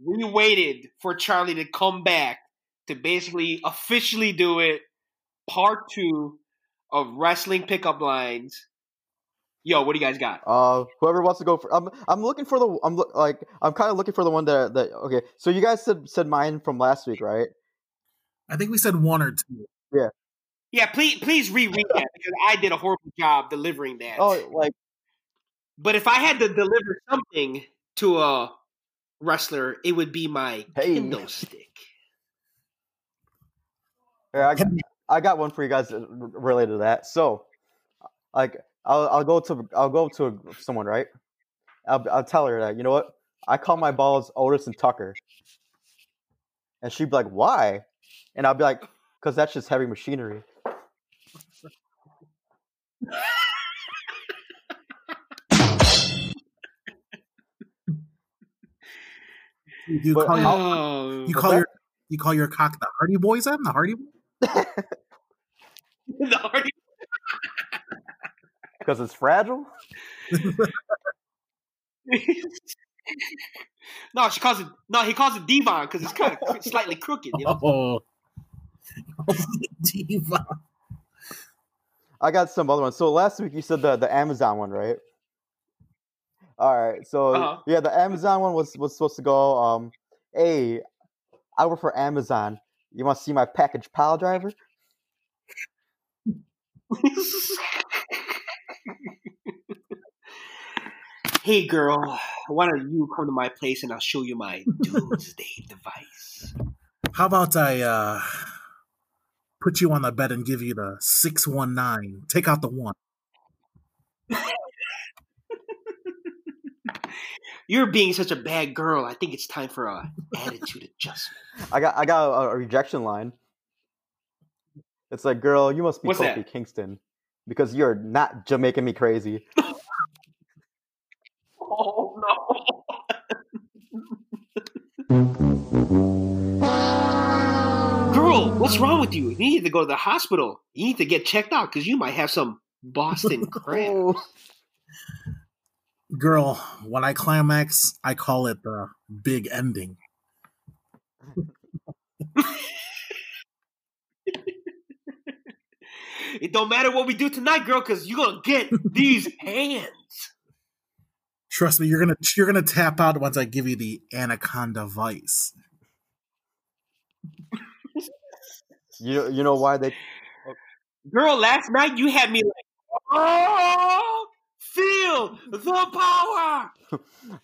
we waited for Charlie to come back to basically officially do it. Part two of wrestling pickup lines. Yo, what do you guys got? Uh, whoever wants to go for, I'm, I'm looking for the, I'm look like, I'm kind of looking for the one that, that. Okay, so you guys said said mine from last week, right? I think we said one or two. Yeah, yeah please please reread that because I did a horrible job delivering that. Oh, like But if I had to deliver something to a wrestler, it would be my Hey. kendo stick. Yeah, I got, I got one for you guys related to that. So, like, I'll I'll go to I'll go to someone, right? I'll I'll tell her that you know what I call my balls Otis and Tucker, and she'd be like, "Why?" And I'll be like, "Cause that's just heavy machinery." You, you But call, your, Oh, you What's call that? your you call your cock the Hardy Boys? I'm the Hardy. Boys? the Hardy- Because it's fragile. No, she calls it. No, he calls it Devon because it's kind of slightly crooked. You know? Oh, diva. I got some other ones. So last week you said the the Amazon one, right? All right. So Uh-huh. yeah, the Amazon one was was supposed to go. Um, hey, I work for Amazon. You want to see my package pile driver? hey, girl, why don't you come to my place and I'll show you my doomsday device? How about I uh put you on the bed and give you the six one nine? Take out the one. You're being such a bad girl. I think it's time for a attitude adjustment. I got I got a, a rejection line. It's like, girl, you must be What's Kofi that? Kingston because you're not Jamaican me crazy. Oh no. Girl, what's wrong with you? You need to go to the hospital. You need to get checked out because you might have some Boston crab. Oh. Girl, when I climax, I call it the big ending. It don't matter what we do tonight, girl, because you're gonna get these hands. Trust me, you're gonna you're gonna tap out once I give you the anaconda vice. You you know why they Girl, last night you had me like, oh, feel the power.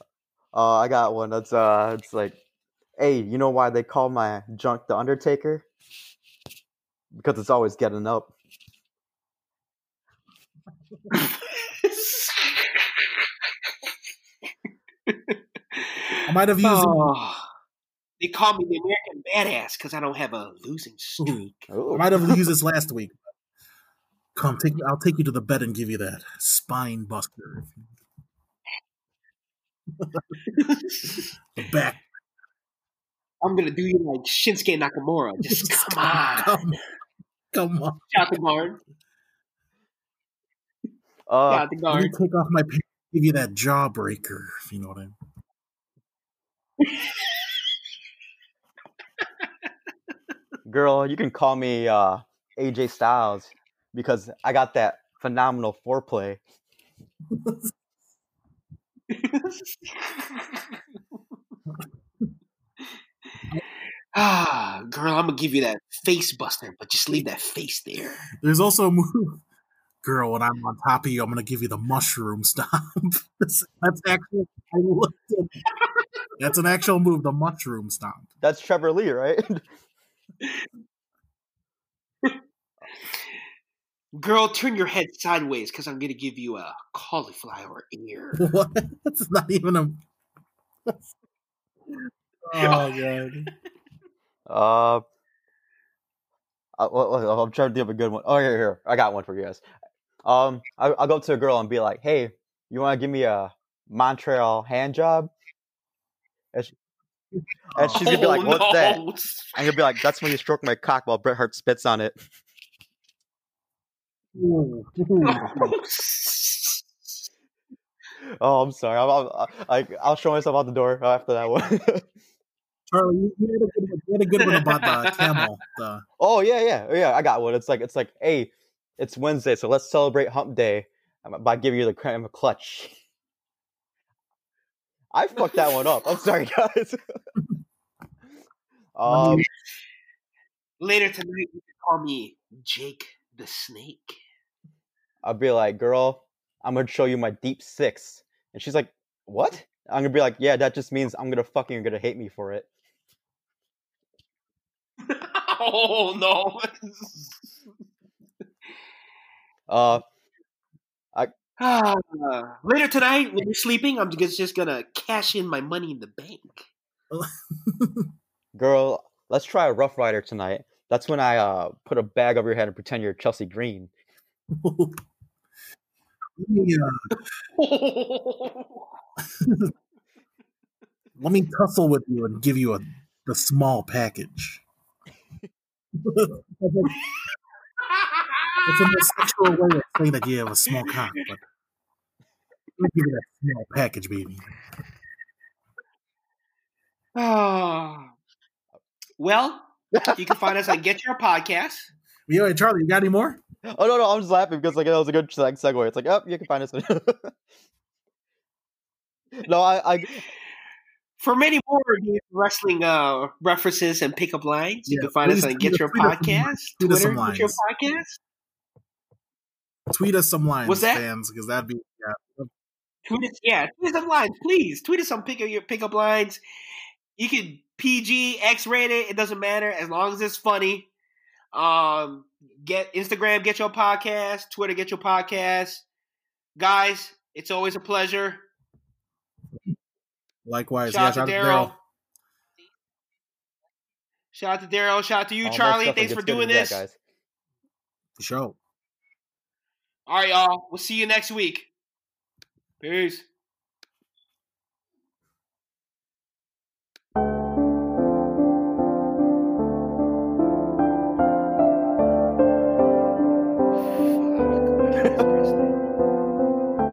Uh, I got one. That's uh, it's like, hey, you know why they call my junk the Undertaker? Because it's always getting up. I might have used Oh, they call me the American Badass because I don't have a losing streak. I Oh, might have used this last week. Come, take I'll take you to the bed and give you that spine buster. The back. I'm gonna do you like Shinsuke Nakamura. Just come on, Come, come on. shout the guard, uh, shout the Let me guard. take off my pants, give you that jawbreaker, if you know what I mean. girl, you can call me uh, AJ Styles because I got that phenomenal foreplay. ah, girl, I'm gonna give you that face buster, but just leave that face there. There's also a move. Girl, when I'm on top of you, I'm gonna give you the mushroom stomp. That's actually I looked at. That's an actual move, the mushroom stomp. That's Trevor Lee, right? Girl, turn your head sideways because I'm gonna give you a cauliflower ear. What? That's not even a. Oh god. uh, I, well, well, I'm trying to think of a good one. Oh, here, here, I got one for you guys. Um, I, I'll go up to a girl and be like, "Hey, you want to give me a Montreal hand job?" And, she, and she's gonna be like, Oh, "What's that?" no. I'm gonna be like, "That's when you stroke my cock while Bret Hart spits on it." Oh, I'm sorry. I'll, I'll, I, I'll show myself out the door after that one. Charlie, you, you had a good one. You had a good one about the camel. The, oh yeah, yeah, yeah. I got one. It's like it's like, hey, it's Wednesday, so let's celebrate Hump Day um, by giving you the crème of clutch. I fucked that one up. I'm sorry, guys. um, Later tonight, you can call me Jake the Snake. I'll be like, girl, I'm gonna show you my deep six, and she's like, what? I'm gonna be like, yeah, that just means I'm gonna fucking you're gonna hate me for it. oh no! Uh, Ah, later tonight, when you're sleeping, I'm just just gonna cash in my money in the bank. girl, let's try a Rough Ryder tonight. That's when I uh put a bag over your head and pretend you're Chelsea Green. let me uh, let me tussle with you and give you a the small package. It's a sexual way of saying that you have a small cock, but let me give you that small package, baby. Ah. well, you can find us on Get Your Podcast. Yo, Charlie, you got any more? Oh no, no, I'm just laughing because like that was a good like segue. It's like, oh, you can find us. no, I, I For many more wrestling uh, references and pickup lines, you can find us on Get Your tweet us some Podcast. Tweet Twitter, Get Your. Podcast. Tweet us some lines, What's that? fans, because that'd be yeah. Tweet us, yeah, tweet us some lines, please. Tweet us some pick your pickup lines. You can PG, X rated, it doesn't matter as long as it's funny. Um, get Instagram, get your podcast, Twitter, get your podcast. Guys, it's always a pleasure. Likewise, Shout yeah. out to Daryl. Shout out to Daryl. Shout out to you, all Charlie. Thanks for doing as that, this. guys. For sure. All right, y'all. We'll see you next week. Peace.